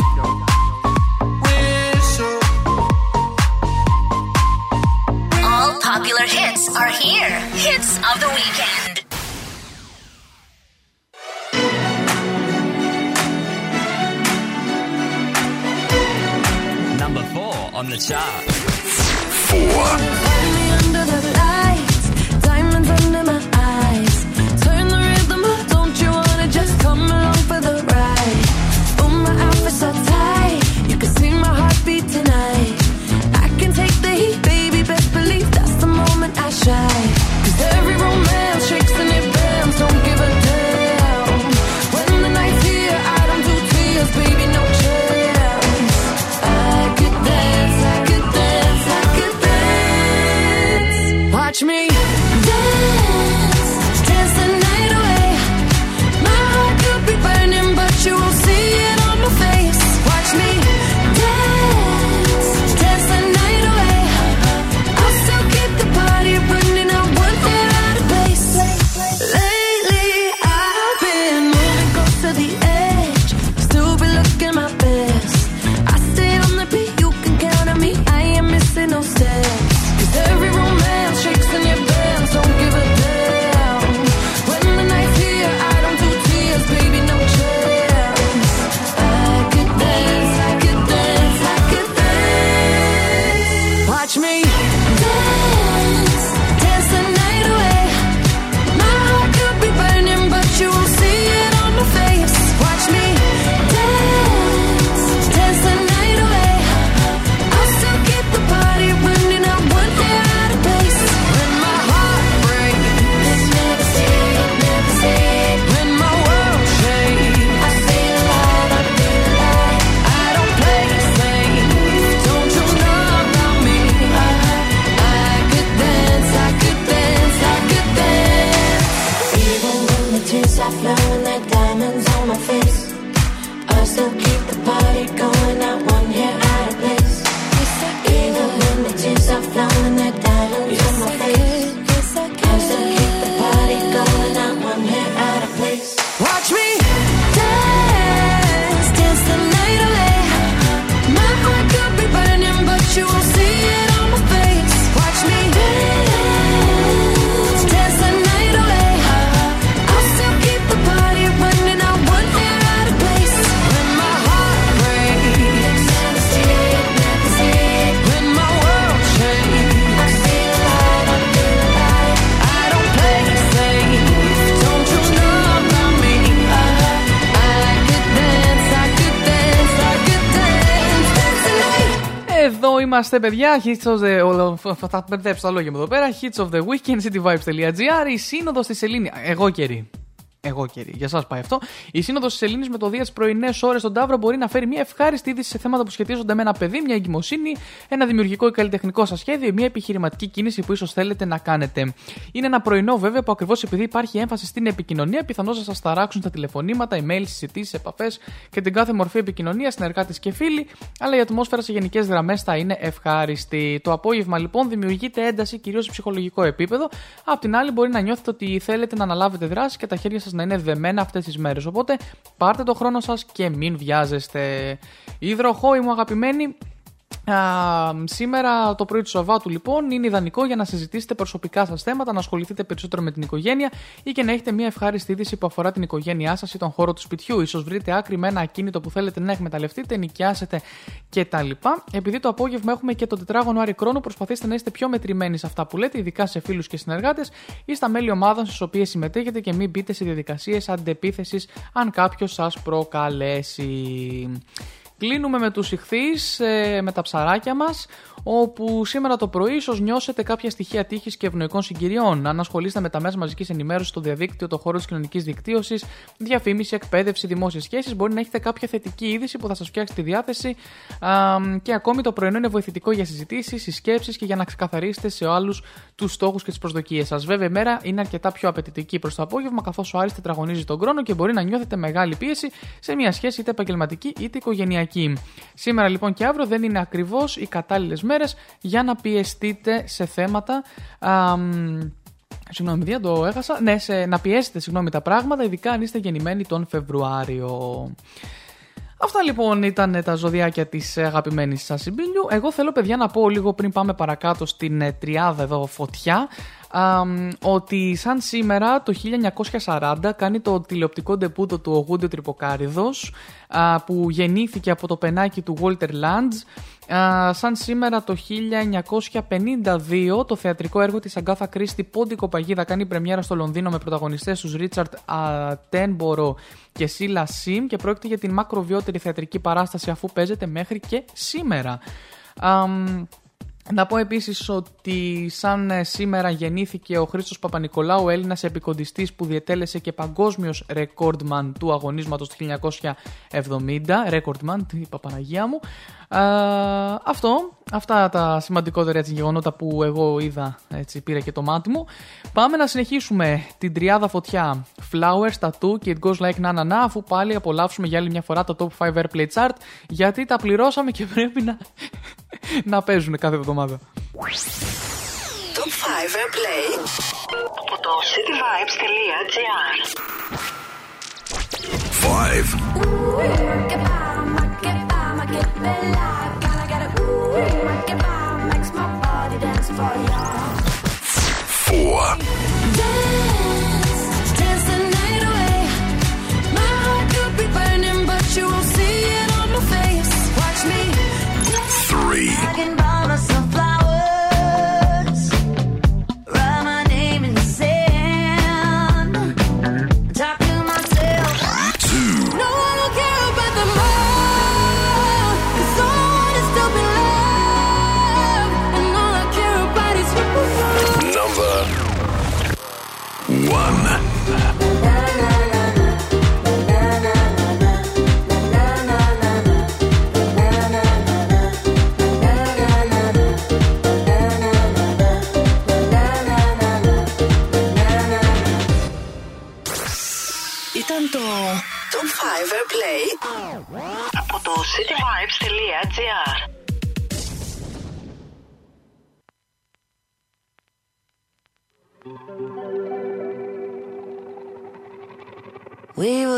Είμαστε παιδιά, hits of the... Θα μπερδέψω τα λόγια μου εδώ πέρα. Hits of the weekend, cityvibes.gr, η σύνοδος στη Σελήνη. Εγώ καιρή. Εγώ και για εσά πάει αυτό. Η Σύνοδος της Ελλήνης με το Δία τι πρωινές ώρες στον Ταύρο μπορεί να φέρει μια ευχάριστη είδηση σε θέματα που σχετίζονται με ένα παιδί, μια εγκυμοσύνη, ένα δημιουργικό ή καλλιτεχνικό σας σχέδιο ή μια επιχειρηματική κίνηση που ίσως θέλετε να κάνετε. Είναι ένα πρωινό βέβαια που ακριβώς επειδή υπάρχει έμφαση στην επικοινωνία, πιθανώς να σας ταράξουν τα τηλεφωνήματα, email, συζητήσεις, επαφές και την κάθε μορφή επικοινωνίας, συνεργάτε και φίλοι, αλλά η ατμόσφαιρα σε γενικές γραμμές θα είναι ευχάριστη. Το απόγευμα λοιπόν δημιουργείται ένταση κυρίως σε ψυχολογικό επίπεδο. Απ' την άλλη, μπορεί να νιώθετε ότι θέλετε να αναλάβετε δράση και τα χέρια σας να είναι δεμένα αυτές τις μέρες. Οπότε πάρτε το χρόνο σας και μην βιάζεστε. Υδροχόη μου αγαπημένοι, Α, σήμερα το πρωί του Σαββάτου λοιπόν είναι ιδανικό για να συζητήσετε προσωπικά σας θέματα, να ασχοληθείτε περισσότερο με την οικογένεια ή και να έχετε μια ευχάριστη είδηση που αφορά την οικογένειά σας ή τον χώρο του σπιτιού. σω βρείτε άκρη με ένα ακίνητο που θέλετε να εκμεταλλευτείτε, νοικιάσετε κτλ. Επειδή το απόγευμα έχουμε και το τετράγωνο Άρη Κρόνου, προσπαθήστε να είστε πιο μετρημένοι σε αυτά που λέτε, ειδικά σε φίλους και συνεργάτες ή στα μέλη ομάδων στις οποίες συμμετέχετε και μην μπείτε σε διαδικασίες αντεπίθεσης αν κάποιος σας προκαλέσει. Κλείνουμε με τους ηχθείς, ε, με τα ψαράκια μας, όπου σήμερα το πρωί ίσως νιώσετε κάποια στοιχεία τύχης και ευνοϊκών συγκυριών. Αν ασχολείστε με τα μέσα μαζικής ενημέρωσης στο διαδίκτυο, το χώρο της κοινωνικής δικτύωσης, διαφήμιση, εκπαίδευση, δημόσιες σχέσεις, μπορεί να έχετε κάποια θετική είδηση που θα σας φτιάξει τη διάθεση α, και ακόμη το πρωινό είναι βοηθητικό για συζητήσεις, συσκέψεις και για να ξεκαθαρίσετε σε άλλους τους στόχους και τις προσδοκίες σας. Βέβαια η μέρα είναι αρκετά πιο απαιτητική προς το απόγευμα καθώς ο Άρης τετραγωνίζει τον χρόνο και μπορεί να νιώθετε μεγάλη πίεση σε μια σχέση είτε επαγγελματική είτε οικογενειακή. Σήμερα λοιπόν και αύριο δεν είναι ακριβώς οι κατάλληλες μέρες για να πιεστείτε σε θέματα. Α, Συγγνώμη, δεν το έχασα. Ναι, σε, να πιέσετε συγγνώμη, τα πράγματα, ειδικά αν είστε γεννημένοι τον Φεβρουάριο. Αυτά λοιπόν ήταν τα ζωδιάκια της αγαπημένης σας συμπίλιου. Εγώ θέλω, παιδιά, να πω λίγο πριν πάμε παρακάτω στην ε, τριάδα εδώ φωτιά. Α, ότι σαν σήμερα το 1940 κάνει το τηλεοπτικό ντεπούτο του Ογούντιο Τρυποκάριδος α, που γεννήθηκε από το πενάκι του Walter Lands Α, σαν σήμερα το 1952 το θεατρικό έργο της Αγκάθα Κρίστη Πόντικο Παγίδα κάνει πρεμιέρα στο Λονδίνο με πρωταγωνιστές τους Ρίτσαρτ Τένμπορο και Σίλα Σιμ και πρόκειται για την μακροβιότερη θεατρική παράσταση αφού παίζεται μέχρι και σήμερα. Αμ, να πω επίσης ότι σαν ε, σήμερα γεννήθηκε ο Χρήστος Παπα-Νικολάου, Έλληνας επικοντιστής που διετέλεσε και παγκόσμιος ρεκόρντμαν του αγωνίσματος του 1970. Ρεκόρντμαν, η Παπαναγία μου. Α, αυτό, αυτά τα σημαντικότερα έτσι, γεγονότα που εγώ είδα, έτσι πήρα και το μάτι μου. Πάμε να συνεχίσουμε την τριάδα φωτιά Flowers, Tattoo και It Goes Like Na Na Na αφού πάλι απολαύσουμε για άλλη μια φορά το Top 5 Airplay Chart γιατί τα πληρώσαμε και πρέπει να, να παίζουν κάθε εβδομάδα. Top 5 Airplay από το cityvibes.gr 5. Four. Three.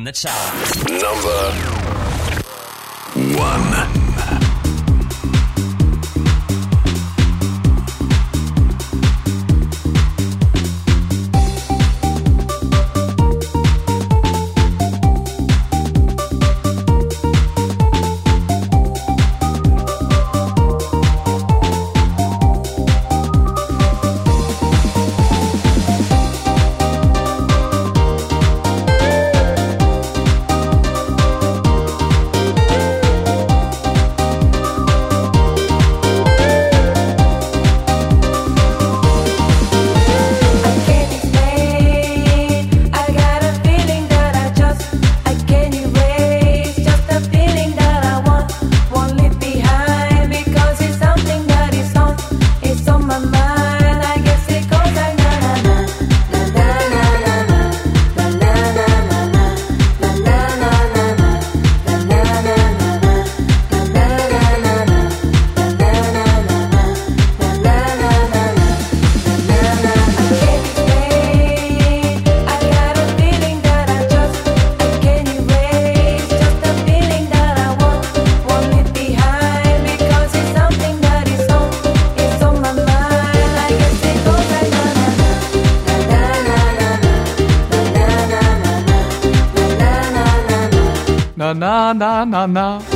on the chart. na na na na.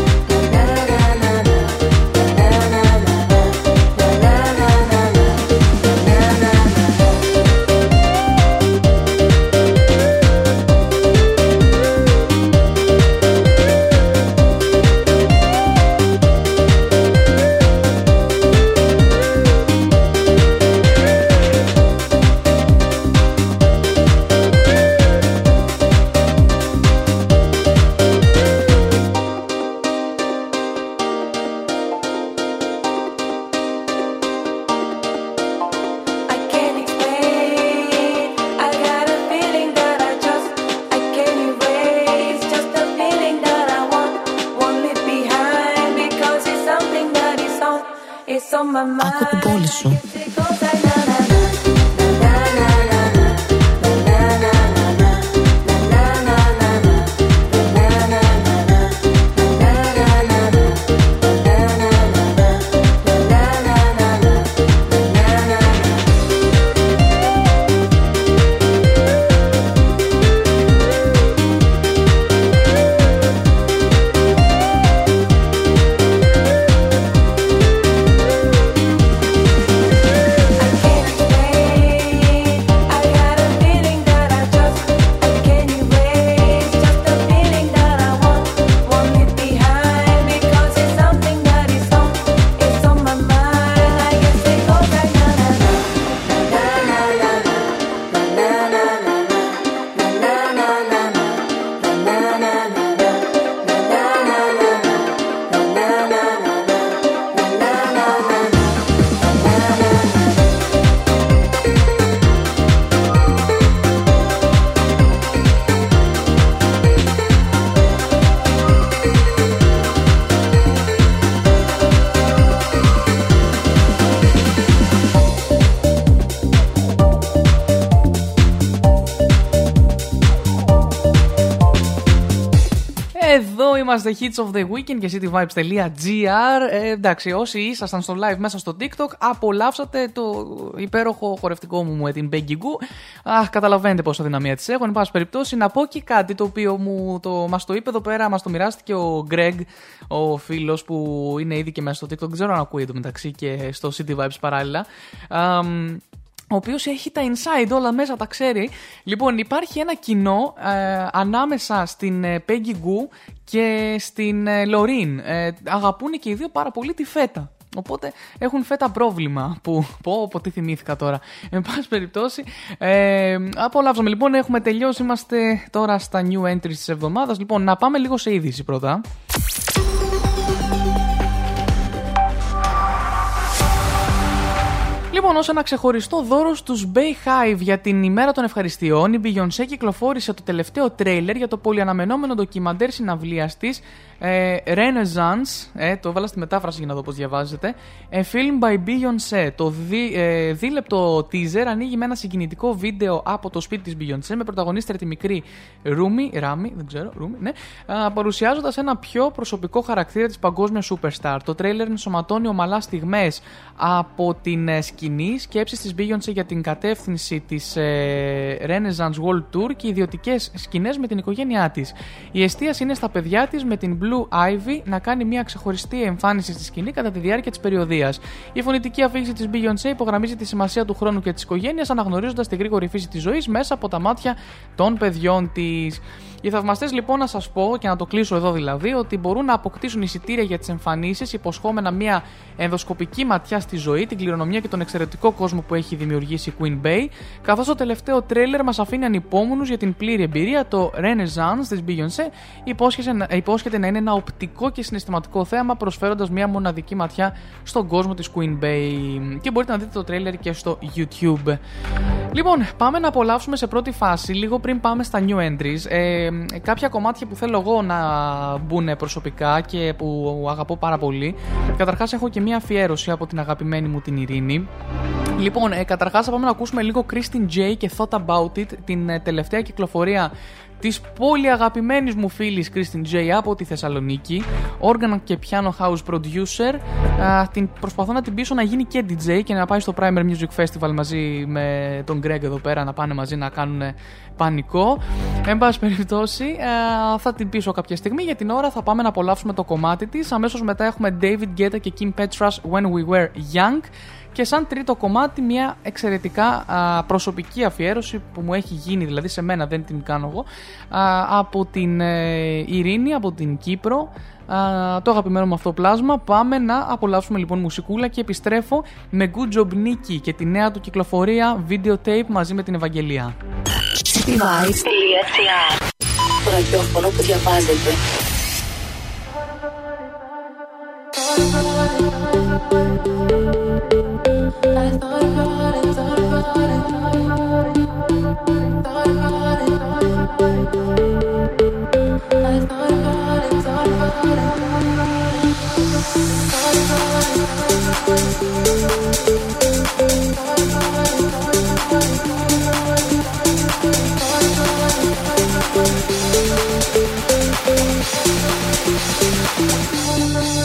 Είμαστε Hits of the Weekend και cityvibes.gr. Ε, εντάξει, όσοι ήσασταν στο live μέσα στο TikTok, απολαύσατε το υπέροχο χορευτικό μου με την Peggy Goo. Αχ, καταλαβαίνετε πόσο δυναμία της έχω. Εν πάση περιπτώσει, να πω και κάτι το οποίο μου το, μας το είπε εδώ πέρα, μας το μοιράστηκε ο Greg, ο φίλος που είναι ήδη και μέσα στο TikTok. Δεν ξέρω αν ακούει εδώ μεταξύ και στο City Vibes παράλληλα. Αμ, ο οποίος έχει τα inside όλα μέσα, τα ξέρει. Λοιπόν, υπάρχει ένα κοινό ε, ανάμεσα στην ε, Peggy Goo και στην ε, Loreen. Ε, αγαπούν και οι δύο πάρα πολύ τη φέτα. Οπότε έχουν φέτα πρόβλημα που πω, πω τι θυμήθηκα τώρα. Εν πάση περιπτώσει, ε, απολαύσαμε. Λοιπόν, έχουμε τελειώσει. Είμαστε τώρα στα new entries της εβδομάδας. Λοιπόν, να πάμε λίγο σε είδηση πρώτα. Λοιπόν, ως ένα ξεχωριστό δώρο στους Bay Hive για την ημέρα των ευχαριστειών, η Beyoncé κυκλοφόρησε το τελευταίο τρέιλερ για το πολυαναμενόμενο ντοκιμαντέρ συναυλία τη ε, Renaissance. Ε, το έβαλα στη μετάφραση για να δω πώς διαβάζεται. A film by Beyoncé. Το δι, ε, δίλεπτο teaser ανοίγει με ένα συγκινητικό βίντεο από το σπίτι της Beyoncé με πρωταγωνίστρια τη μικρή Ρούμι, Ράμι, δεν ξέρω, Ρούμι, ναι, παρουσιάζοντας ένα πιο προσωπικό χαρακτήρα της παγκόσμιας superstar. Το τρέιλερ ενσωματώνει ομαλά στιγμές από την ε, σκηνή, σκέψει της Beyoncé για την κατεύθυνση της ε, Renaissance World Tour και ιδιωτικές σκηνές με την οικογένειά της. Η εστίαση είναι στα παιδιά της με την Blue Ivy να κάνει μια ξεχωριστή εμφάνιση στη σκηνή κατά τη διάρκεια της περιοδίας. Η φωνητική αφήγηση της Beyoncé υπογραμμίζει τη σημασία του χρόνου και της οικογένειας, αναγνωρίζοντας τη γρήγορη φύση της ζωής μέσα από τα μάτια των παιδιών της. Οι θαυμαστές λοιπόν να σας πω και να το κλείσω εδώ δηλαδή ότι μπορούν να αποκτήσουν εισιτήρια για τις εμφανίσεις υποσχόμενα μια ενδοσκοπική ματιά στη ζωή, την κληρονομιά και τον εξαιρετικό κόσμο που έχει δημιουργήσει η Queen Bay, καθώς το τελευταίο τρέλερ μας αφήνει ανυπόμονους για την πλήρη εμπειρία. Το Renaissance της Beyoncé υπόσχεται, υπόσχεται να είναι ένα οπτικό και συναισθηματικό θέαμα, προσφέροντας μια μοναδική ματιά στον κόσμο της Queen Bay. Και μπορείτε να δείτε το τρέλερ και στο YouTube. Λοιπόν, πάμε να απολαύσουμε σε πρώτη φάση, λίγο πριν πάμε στα new entries, ε, κάποια κομμάτια που θέλω εγώ να μπουν προσωπικά και που αγαπώ πάρα πολύ. Καταρχάς έχω και μια αφιέρωση από την αγαπημένη μου την Ειρήνη. Λοιπόν, ε, καταρχάς θα πάμε να ακούσουμε λίγο Christine J και Thought About It, την ε, τελευταία κυκλοφορία της πολύ αγαπημένη μου φίλης Christine J από τη Θεσσαλονίκη. Organ και piano house producer. Α, την προσπαθώ να την πείσω να γίνει και DJ και να πάει στο Primer Music Festival μαζί με τον Greg εδώ πέρα να πάνε μαζί να κάνουν πανικό. Εν πάση περιπτώσει, α, θα την πείσω κάποια στιγμή. Για την ώρα θα πάμε να απολαύσουμε το κομμάτι της. Αμέσως μετά έχουμε David Guetta και Kim Petras When We Were Young. Και σαν τρίτο κομμάτι μια εξαιρετικά α, προσωπική αφιέρωση που μου έχει γίνει, δηλαδή σε μένα δεν την κάνω εγώ, α, από την ε, Ειρήνη, από την Κύπρο, α, το αγαπημένο μου αυτό πλάσμα. Πάμε να απολαύσουμε λοιπόν μουσικούλα και επιστρέφω με Good Job Nicky και τη νέα του κυκλοφορία videotape μαζί με την Ευαγγελία. Cityvibes.gr Το ραδιόφωνο που διαβάζετε.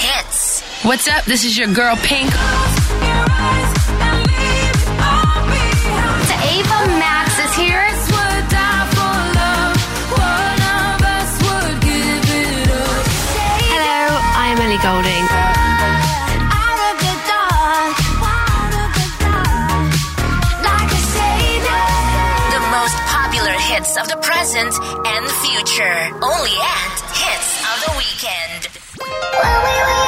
hits. What's up? This is your girl Pink. The Ava Max is here. Hello, I'm Ellie Golding. The most popular hits of the present and future. Only at Hits wait, wait.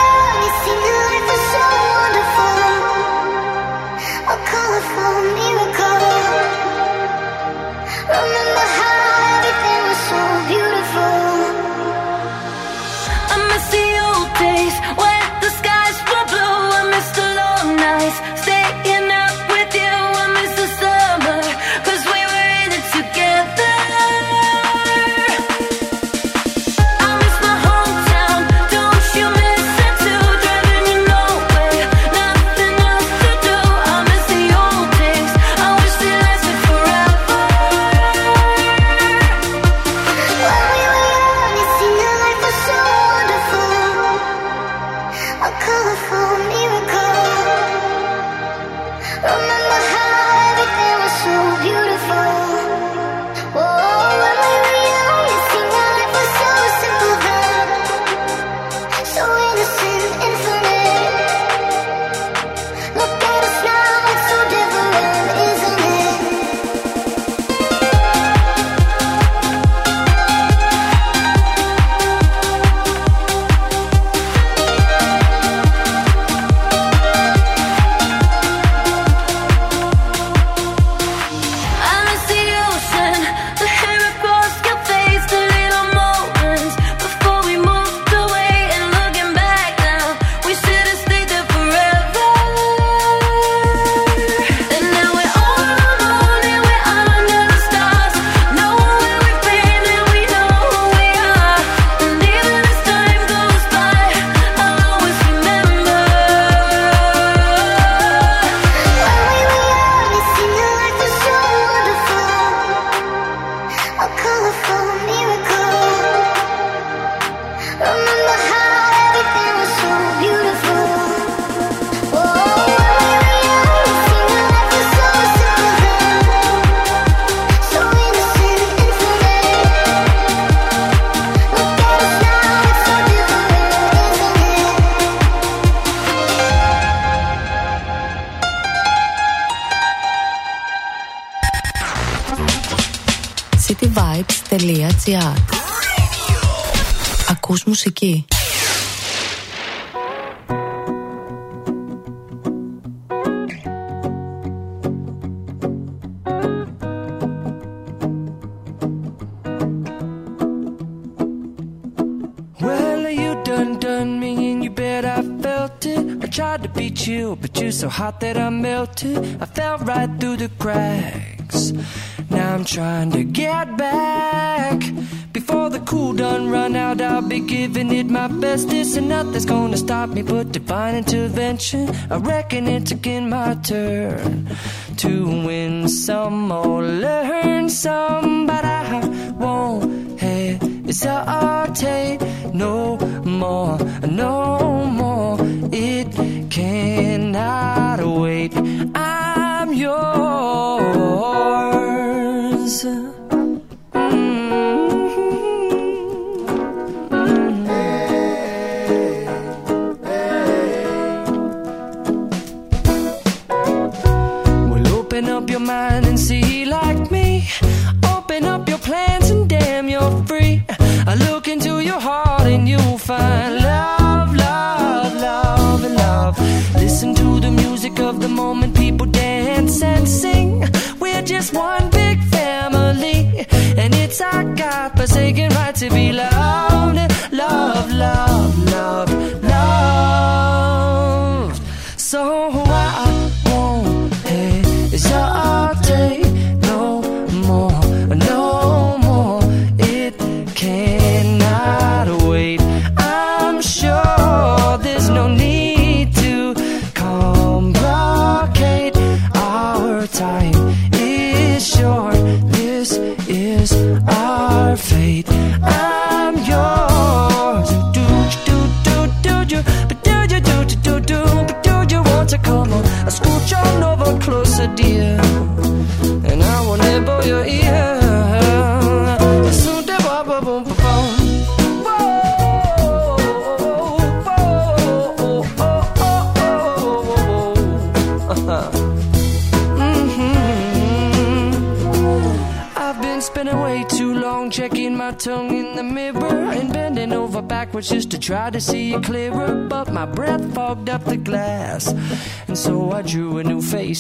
A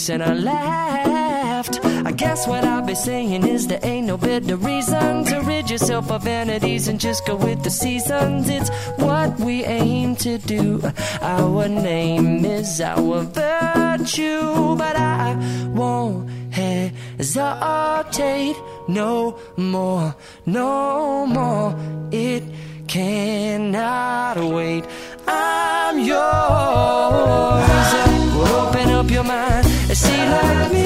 face and I laughed. I guess what I'll be saying is there ain't no better reason to rid yourself of vanities and just go with the seasons. It's what we aim to do. Our name is our virtue, but I won't hesitate no more, no more. It cannot wait. I'm yours. Is she like me?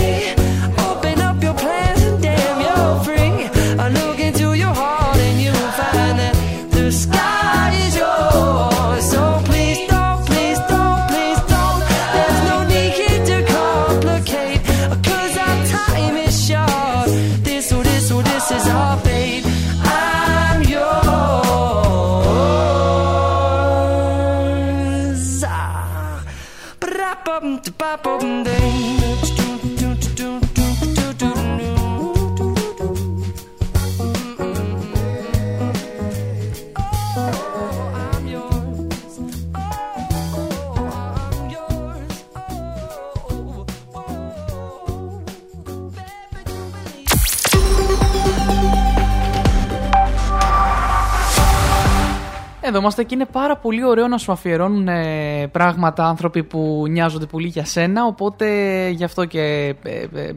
Εδώ είμαστε και είναι πάρα πολύ ωραίο να σου αφιερώνουν ε, πράγματα άνθρωποι που νοιάζονται πολύ για σένα. Οπότε γι' αυτό και ε, ε, ε,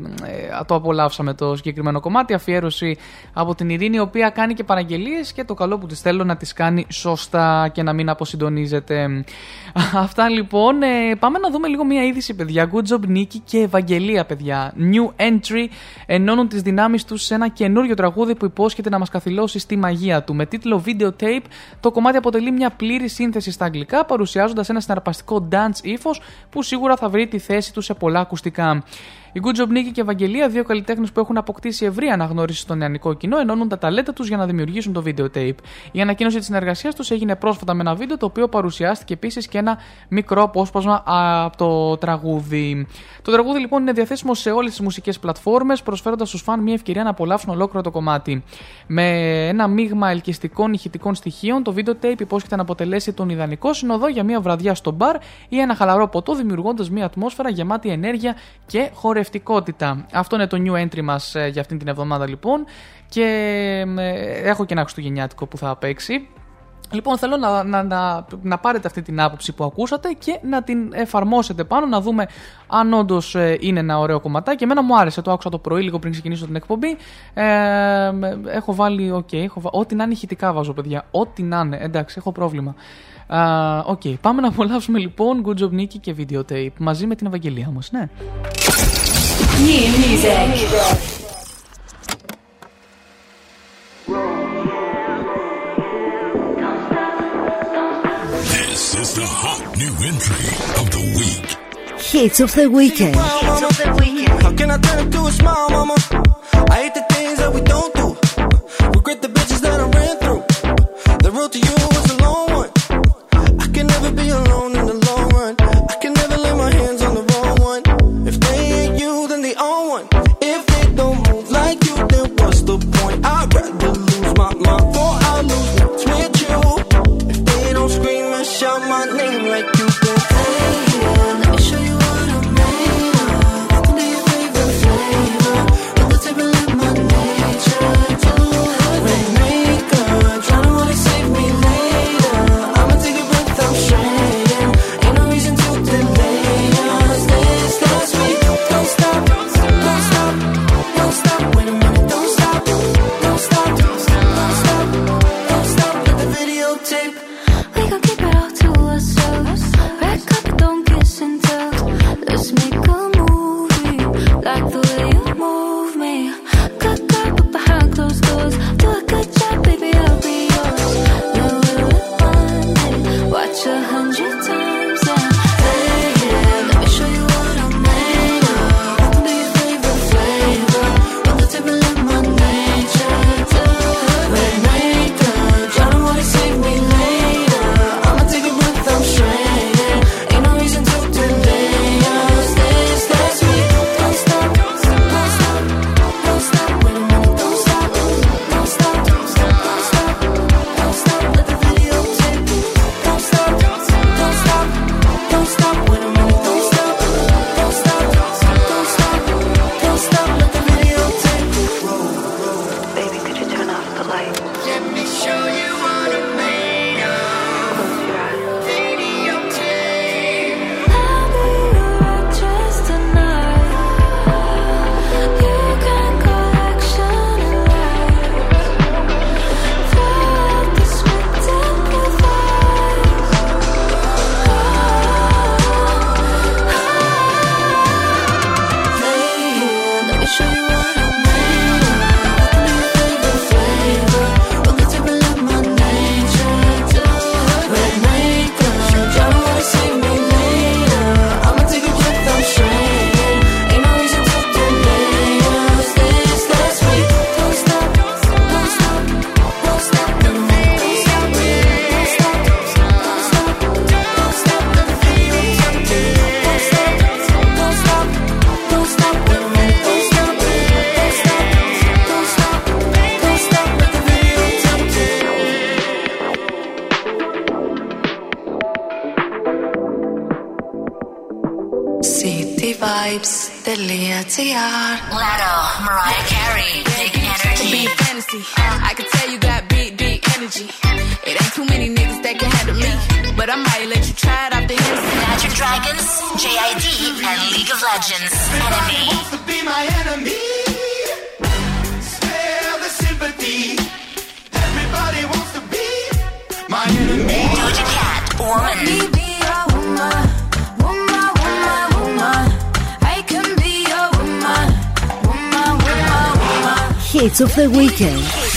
το απολαύσαμε το συγκεκριμένο κομμάτι. Αφιέρωση από την Ειρήνη, η οποία κάνει και παραγγελίες και το καλό που της θέλω να τι κάνει σωστά και να μην αποσυντονίζεται. Αυτά λοιπόν. Ε, πάμε να δούμε λίγο μία είδηση, παιδιά. Good job, Νίκη και Ευαγγελία, παιδιά. New entry ενώνουν τις δυνάμεις τους σε ένα καινούριο τραγούδι που υπόσχεται να μας καθυλώσει στη μαγεία του. Με τίτλο Videotape, το κομμάτι αποτελεί μια πλήρη σύνθεση στα αγγλικά, παρουσιάζοντας ένα συναρπαστικό dance ύφος που σίγουρα θα βρει τη θέση του σε πολλά ακουστικά. Η Good Job Νίκη και Ευαγγελία, δύο καλλιτέχνες που έχουν αποκτήσει ευρύ αναγνώριση στο νεανικό κοινό, ενώνουν τα ταλέντα τους για να δημιουργήσουν το βίντεο tape. Η ανακοίνωση της συνεργασίας τους έγινε πρόσφατα με ένα βίντεο το οποίο παρουσιάστηκε επίσης και ένα μικρό απόσπασμα από το τραγούδι. Το τραγούδι λοιπόν είναι διαθέσιμο σε όλες τις μουσικές πλατφόρμες, προσφέροντας στους φαν μια ευκαιρία να απολαύσουν ολόκληρο το κομμάτι. Με ένα μείγμα ελκυστικών ηχητικών στοιχείων, το βίντεο tape υπόσχεται να αποτελέσει τον ιδανικό συνοδό για μια βραδιά στο μπαρ ή ένα χαλαρό ποτό, δημιουργώντας μια ατμόσφαιρα γεμάτη ενέργεια και χορευτικότητα. Αυτό είναι το new entry μας για αυτήν την εβδομάδα λοιπόν. Και ε, έχω και ένα χριστουγεννιάτικο που θα παίξει. Λοιπόν, θέλω να, να, να, να πάρετε αυτή την άποψη που ακούσατε και να την εφαρμόσετε πάνω, να δούμε αν όντως είναι ένα ωραίο κομματάκι. Εμένα μου άρεσε, το άκουσα το πρωί, λίγο πριν ξεκινήσω την εκπομπή. Ε, έχω βάλει, οκ, έχω βα- ό,τι να είναι ηχητικά βάζω, παιδιά. Ό,τι να είναι, εντάξει, έχω πρόβλημα. Α, Οκ, πάμε να απολαύσουμε λοιπόν Good Job Nicky και Videotape μαζί με την Ευαγγελία όμως, ναι. New music. This is the hot new entry of the week. Hits of the weekend. How can I turn it to a smile, mama? I hate the things that we don't do. Regret the bitches that I ran weekend.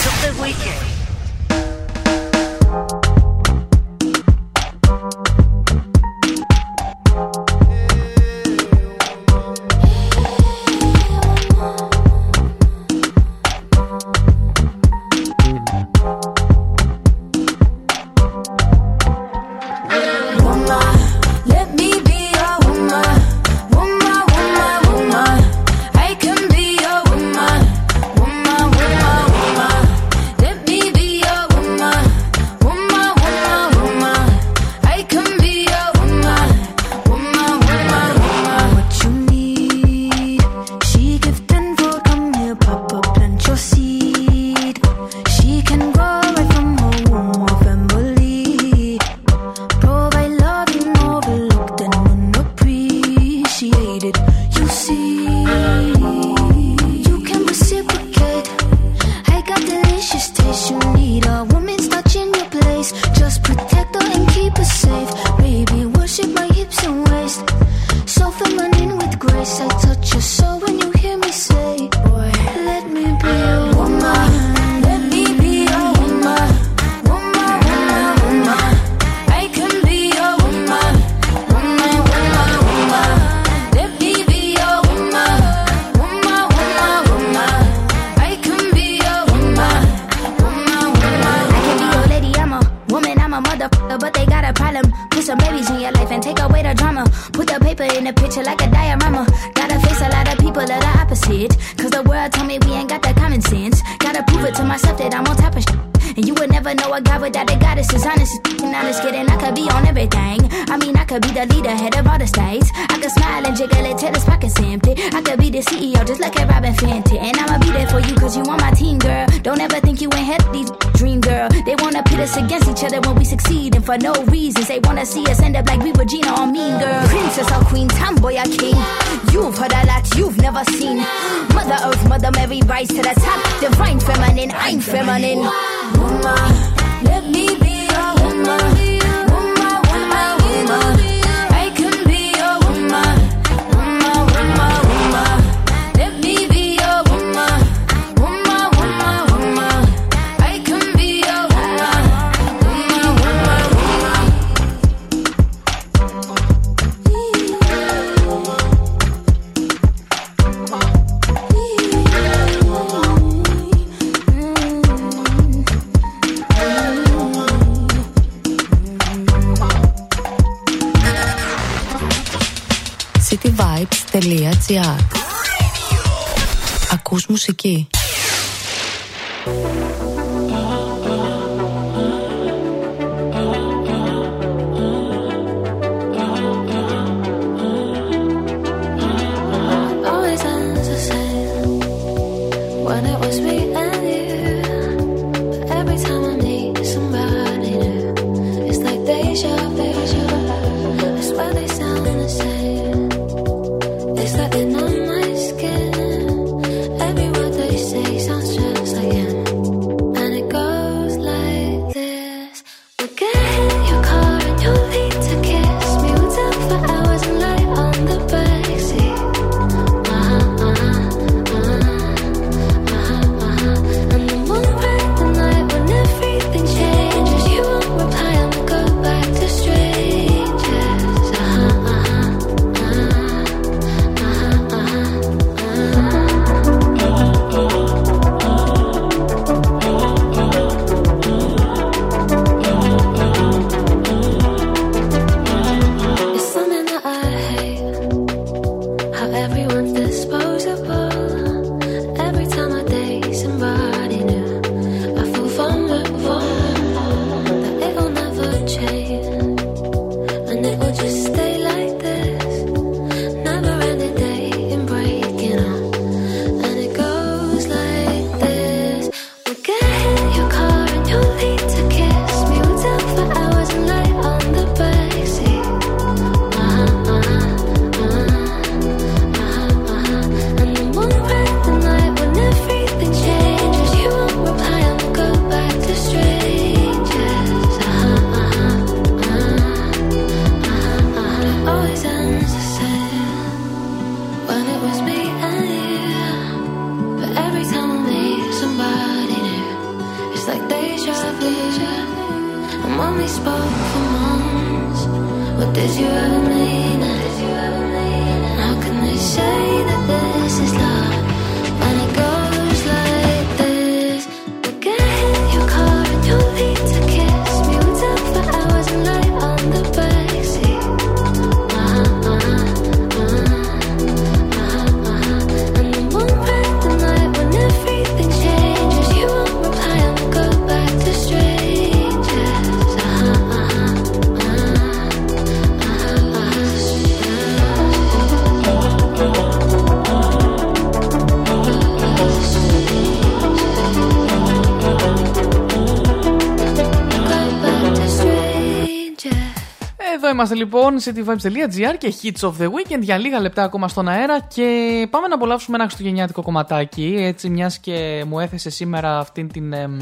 Είμαστε λοιπόν cityvibes.gr και hits of the weekend για λίγα λεπτά ακόμα στον αέρα και πάμε να απολαύσουμε ένα χριστουγεννιάτικο κομματάκι έτσι μιας και μου έθεσε σήμερα αυτήν την... Εμ...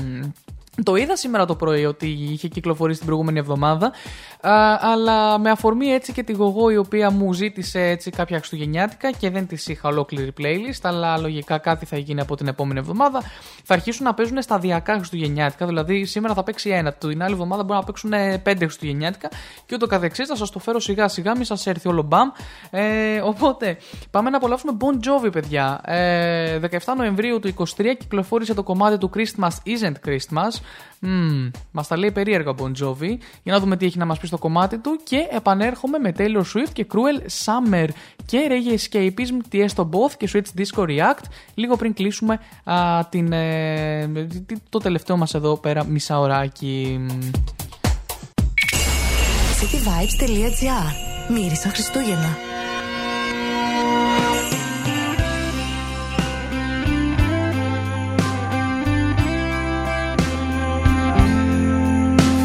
Το είδα σήμερα το πρωί ότι είχε κυκλοφορήσει την προηγούμενη εβδομάδα, α, αλλά με αφορμή έτσι και τη γογό η οποία μου ζήτησε έτσι κάποια χριστουγεννιάτικα και δεν της είχα ολόκληρη playlist, αλλά λογικά κάτι θα γίνει από την επόμενη εβδομάδα θα αρχίσουν να παίζουν σταδιακά Χριστουγεννιάτικα. Δηλαδή, σήμερα θα παίξει ένα, την άλλη εβδομάδα μπορεί να παίξουν ε, πέντε Χριστουγεννιάτικα και ούτω καθεξής. Θα σας το φέρω σιγά σιγά, μην σας έρθει όλο μπαμ. Ε, οπότε, πάμε να απολαύσουμε Bon Jovi, παιδιά. Ε, 17 Νοεμβρίου του 23 κυκλοφόρησε το κομμάτι του Christmas Isn't Christmas. Mm, μας τα λέει περίεργα Bon Jovi. Για να δούμε τι έχει να μας πει στο κομμάτι του. Και επανέρχομαι με Taylor Swift και Cruel Summer και Reggae Escapism, το Both και Switch Disco React. Λίγο πριν κλείσουμε α, την. Ε, το τελευταίο μας εδώ πέρα μισάωράκι. cityvibes.gr Μύρισα Χριστούγεννα.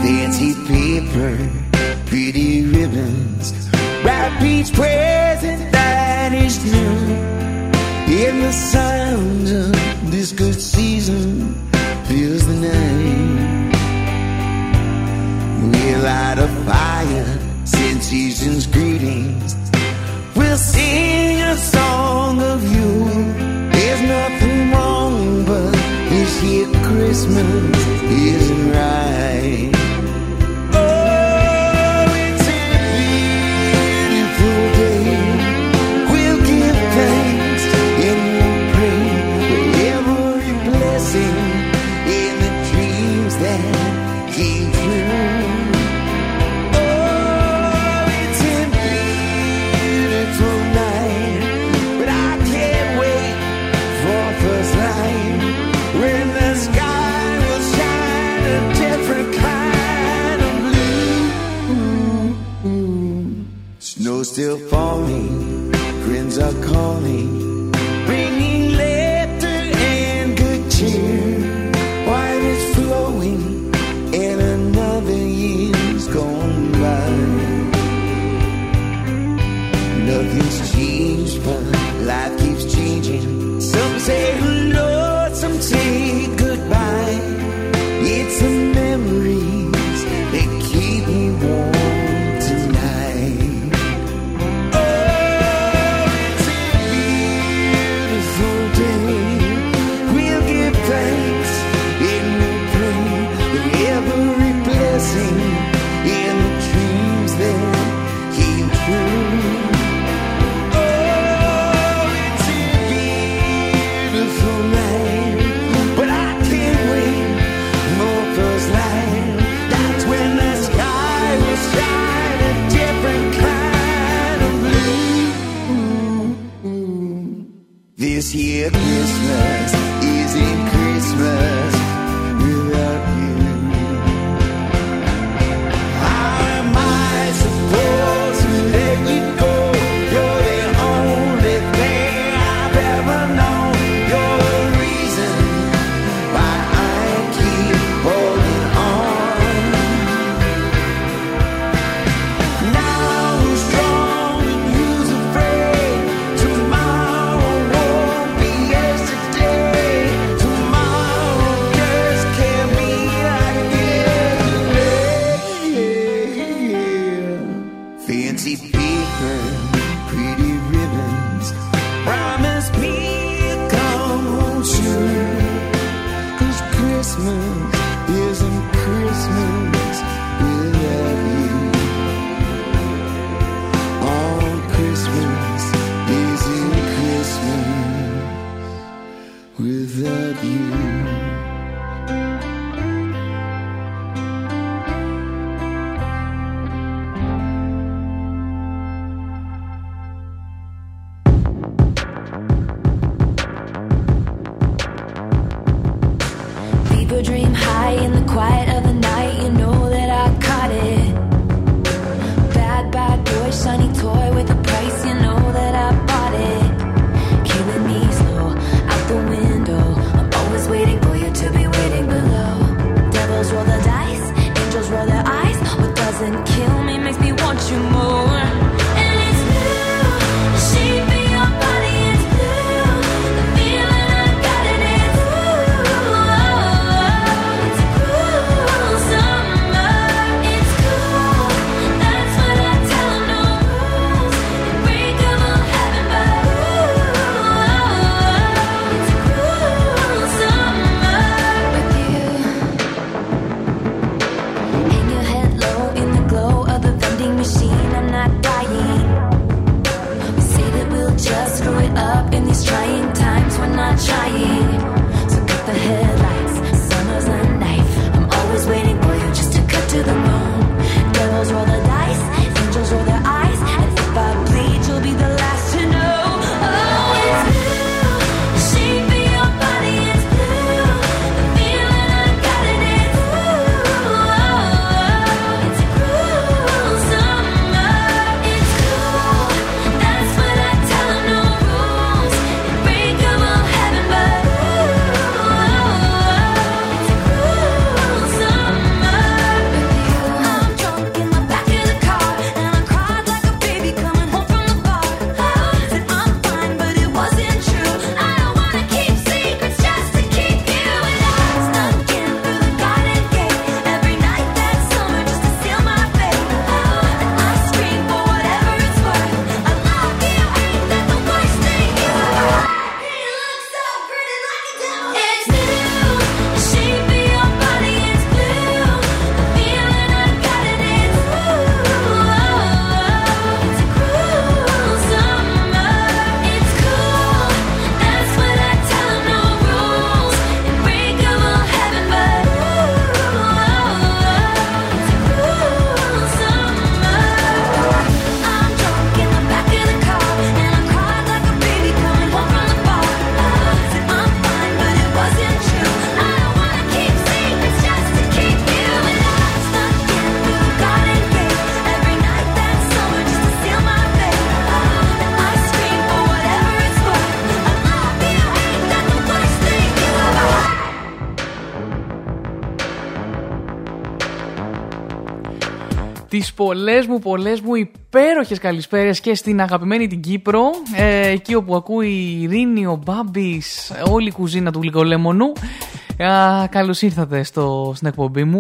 Fancy paper, pretty ribbons, wrap In the sound of this good season fills the night. We light a fire, send season's greetings. We'll sing a song of you. There's nothing wrong, but this year Christmas isn't right. still falling, friends are calling. this year Christmas. Τι πολλές μου, πολλές μου υπέροχες καλησπέρες και στην αγαπημένη την Κύπρο. Ε, εκεί όπου ακούει η Ειρήνη, ο Μπάμπης, όλη η κουζίνα του γλυκολέμονου. Καλώς ήρθατε στο, στην εκπομπή μου.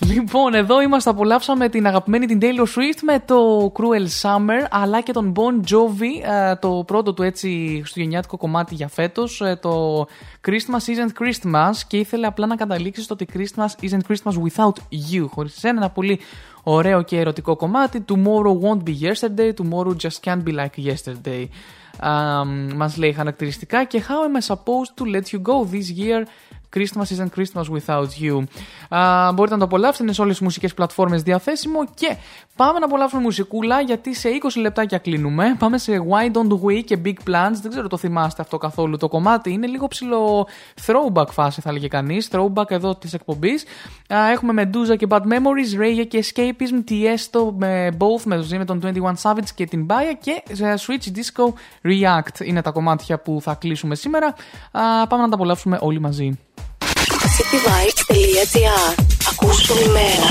Λοιπόν, εδώ είμαστε. Απολαύσαμε την αγαπημένη την Taylor Swift με το Cruel Summer αλλά και τον Bon Jovi, ε, το πρώτο του έτσι χριστουγεννιάτικο κομμάτι για φέτος, το Christmas isn't Christmas. Και ήθελε απλά να καταλήξει στο ότι Christmas isn't Christmas without you. Χωρίς εσένα, ένα πολύ ωραίο και ερωτικό κομμάτι. Tomorrow won't be yesterday, tomorrow just can't be like yesterday. Um, μας λέει χαρακτηριστικά και how am I supposed to let you go this year Christmas isn't Christmas without you. Α, μπορείτε να το απολαύσετε, είναι σε όλες τις μουσικές πλατφόρμες διαθέσιμο. Και πάμε να απολαύσουμε μουσικούλα, γιατί σε 20 λεπτάκια κλείνουμε. Πάμε σε Why Don't We και Big Plans. Δεν ξέρω το θυμάστε αυτό καθόλου το κομμάτι. Είναι λίγο ψηλό throwback φάση, θα έλεγε κανείς. Throwback εδώ της εκπομπής. Έχουμε Medusa και Bad Memories, Ray και Escapism, Tiesto με both, με, με τον 21 Savage και την Baya και ε, Switch Disco React είναι τα κομμάτια που θα κλείσουμε σήμερα. Α, πάμε να τα απολαύσουμε όλοι μαζί. cityvibes.gr Ακούσου ημέρα.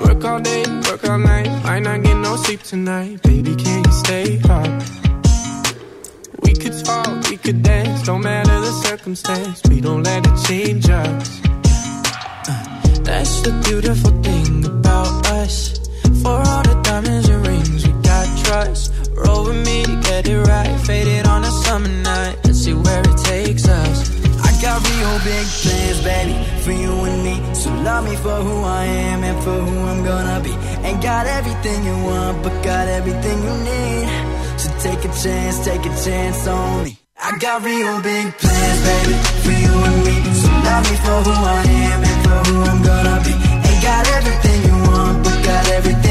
Work all day, work all night. Might not get no sleep tonight. Baby, can you stay up? We could talk, we could dance. Don't matter the circumstance. We don't let it change us. Uh, That's the beautiful thing about us. For all the diamonds and rings, we. Roll with me get it right. Faded on a summer night. Let's see where it takes us. I got real big plans, baby, for you and me. So love me for who I am and for who I'm gonna be. Ain't got everything you want, but got everything you need. So take a chance, take a chance on me. I got real big plans, baby, for you and me. So love me for who I am and for who I'm gonna be. Ain't got everything you want, but got everything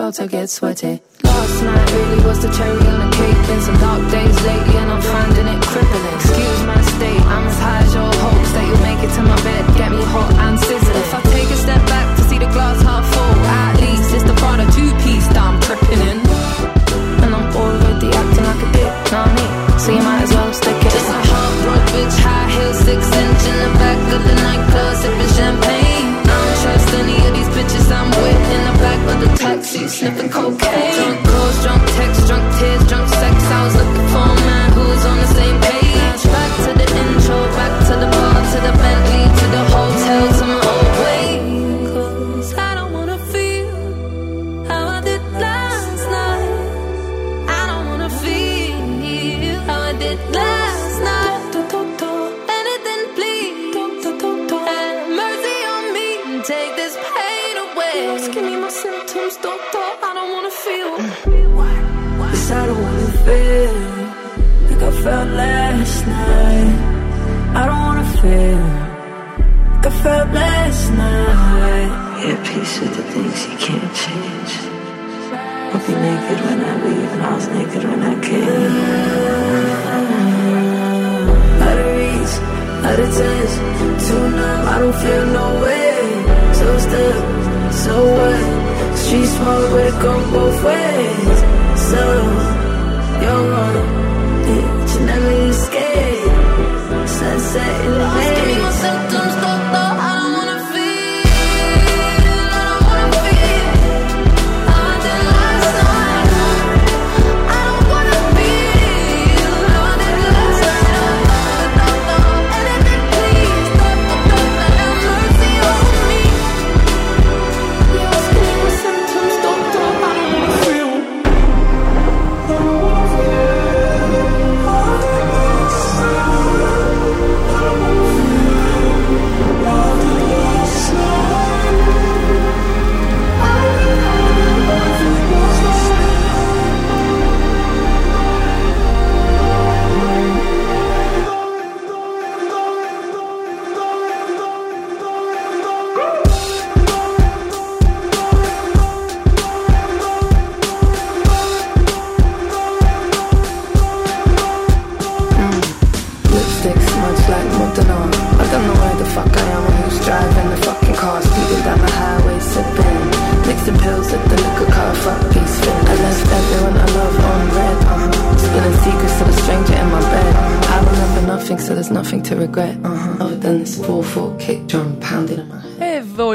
about to get sweaty. Last night really was the cherry on the cake, and some dark days lately.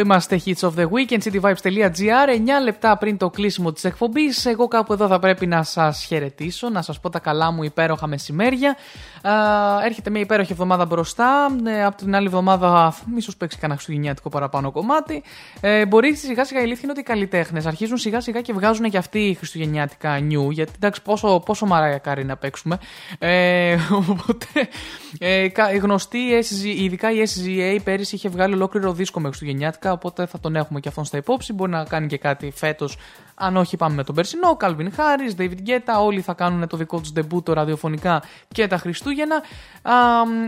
είμαστε Hits of the Week, cityvibes.gr, 9 λεπτά πριν το κλείσιμο της εκπομπής. Εγώ κάπου εδώ θα πρέπει να σας χαιρετήσω, να σας πω τα καλά μου υπέροχα μεσημέρια έρχεται μια υπέροχη εβδομάδα μπροστά. Ε, από την άλλη εβδομάδα, ίσως παίξει κανένα χριστουγεννιάτικο παραπάνω κομμάτι. Ε, μπορεί σιγά σιγά η αλήθεια είναι ότι οι καλλιτέχνες αρχίζουν σιγά σιγά και βγάζουν και αυτοί οι χριστουγεννιάτικα νιου. Γιατί εντάξει, πόσο, πόσο μαράια κάρι να παίξουμε. Ε, οπότε ε, γνωστή, ειδικά η SGA πέρυσι είχε βγάλει ολόκληρο δίσκο με χριστουγεννιάτικα. Οπότε θα τον έχουμε και αυτόν στα υπόψη. Μπορεί να κάνει και κάτι φέτος αν όχι, πάμε με τον περσινό. Calvin Harris, David Guetta, όλοι θα κάνουν το δικό τους ντεμπούτο ραδιοφωνικά και τα Χριστούγεννα. Α,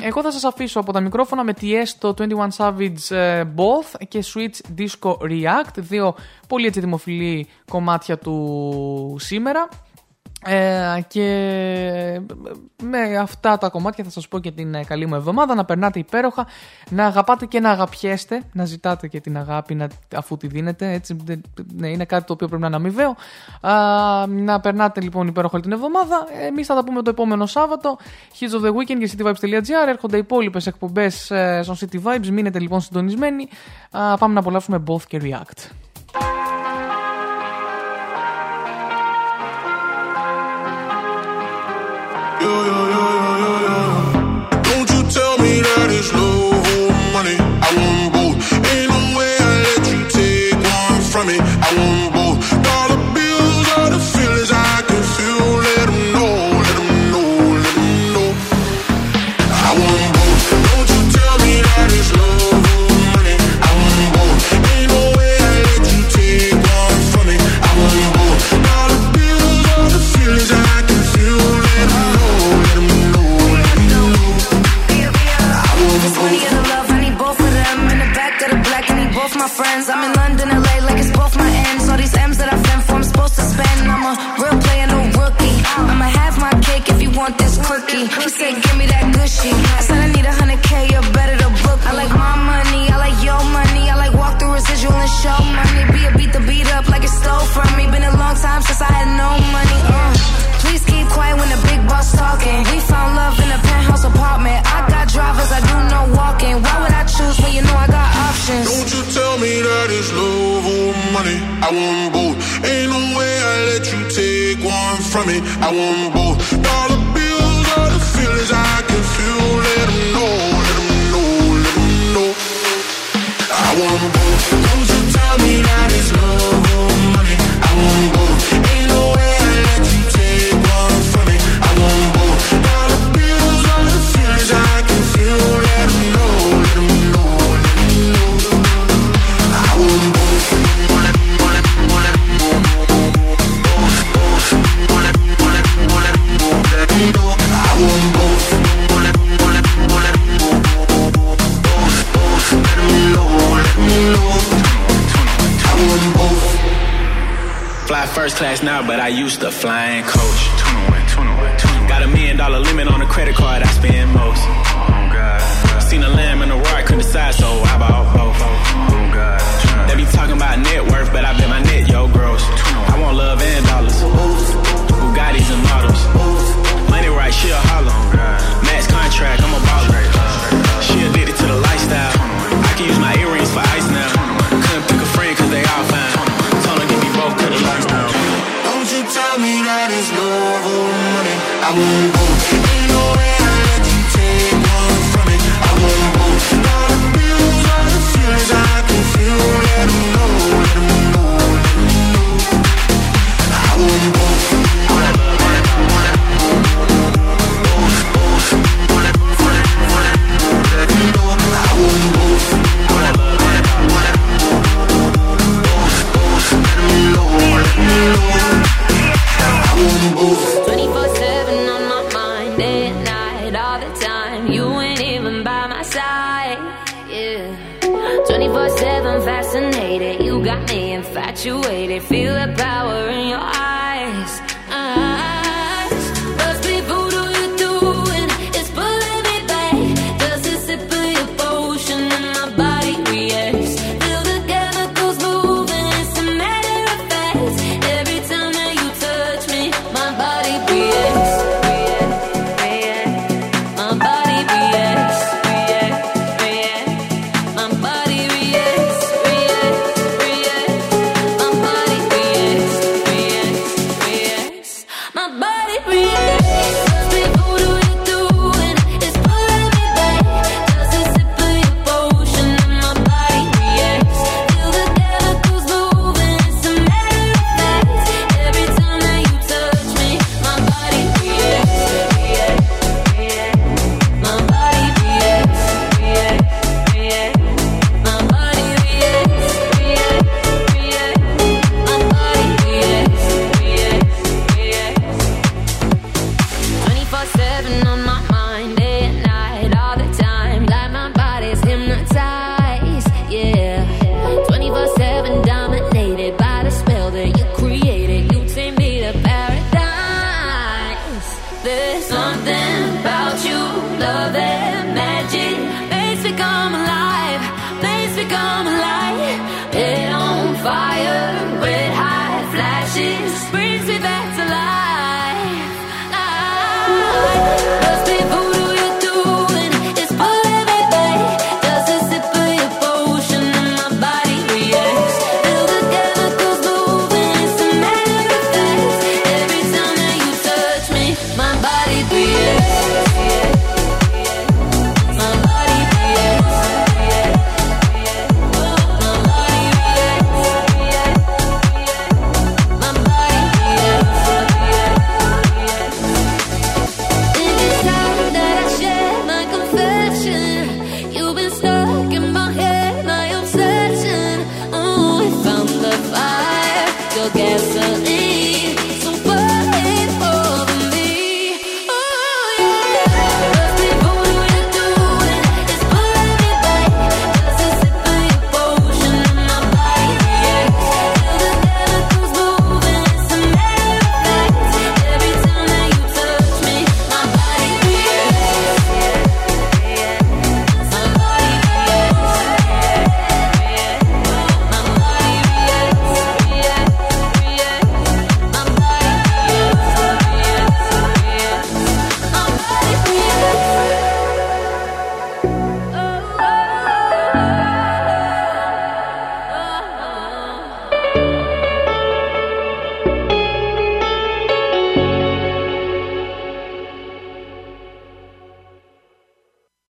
εγώ θα σας αφήσω από τα μικρόφωνα με TS, το 21 Savage ε, Both και Switch Disco React. Δύο πολύ έτσι δημοφιλή κομμάτια του σήμερα. Ε, και με αυτά τα κομμάτια θα σας πω και την ε, καλή μου εβδομάδα να περνάτε υπέροχα, να αγαπάτε και να αγαπιέστε, να ζητάτε και την αγάπη να, αφού τη δίνετε, έτσι, δεν- ναι, είναι κάτι το οποίο πρέπει να είναι αμοιβαίο. Α, να περνάτε λοιπόν υπέροχα όλη την εβδομάδα. Εμείς θα τα πούμε το επόμενο Σάββατο. Hits of the Weekend και cityvibes.gr. Έρχονται οι υπόλοιπες εκπομπές στον City Vibes. Μείνετε λοιπόν συντονισμένοι. Α, πάμε να απολαύσουμε Both και React. Friends. I'm in London, LA, like it's both my ends. All these M's that I fend for, I'm supposed to spend. I'm a real player, no rookie. I'ma have my cake if you want this quickie. He said, give me that good I want both. Ain't no way I let you take one from me. I want both. Dollar bills are the feelings I can feel. Let know, let know, let know. I want both. Class now, but I used to fly flying coach. Got a million dollar limit on the credit card I spend most. Thank you.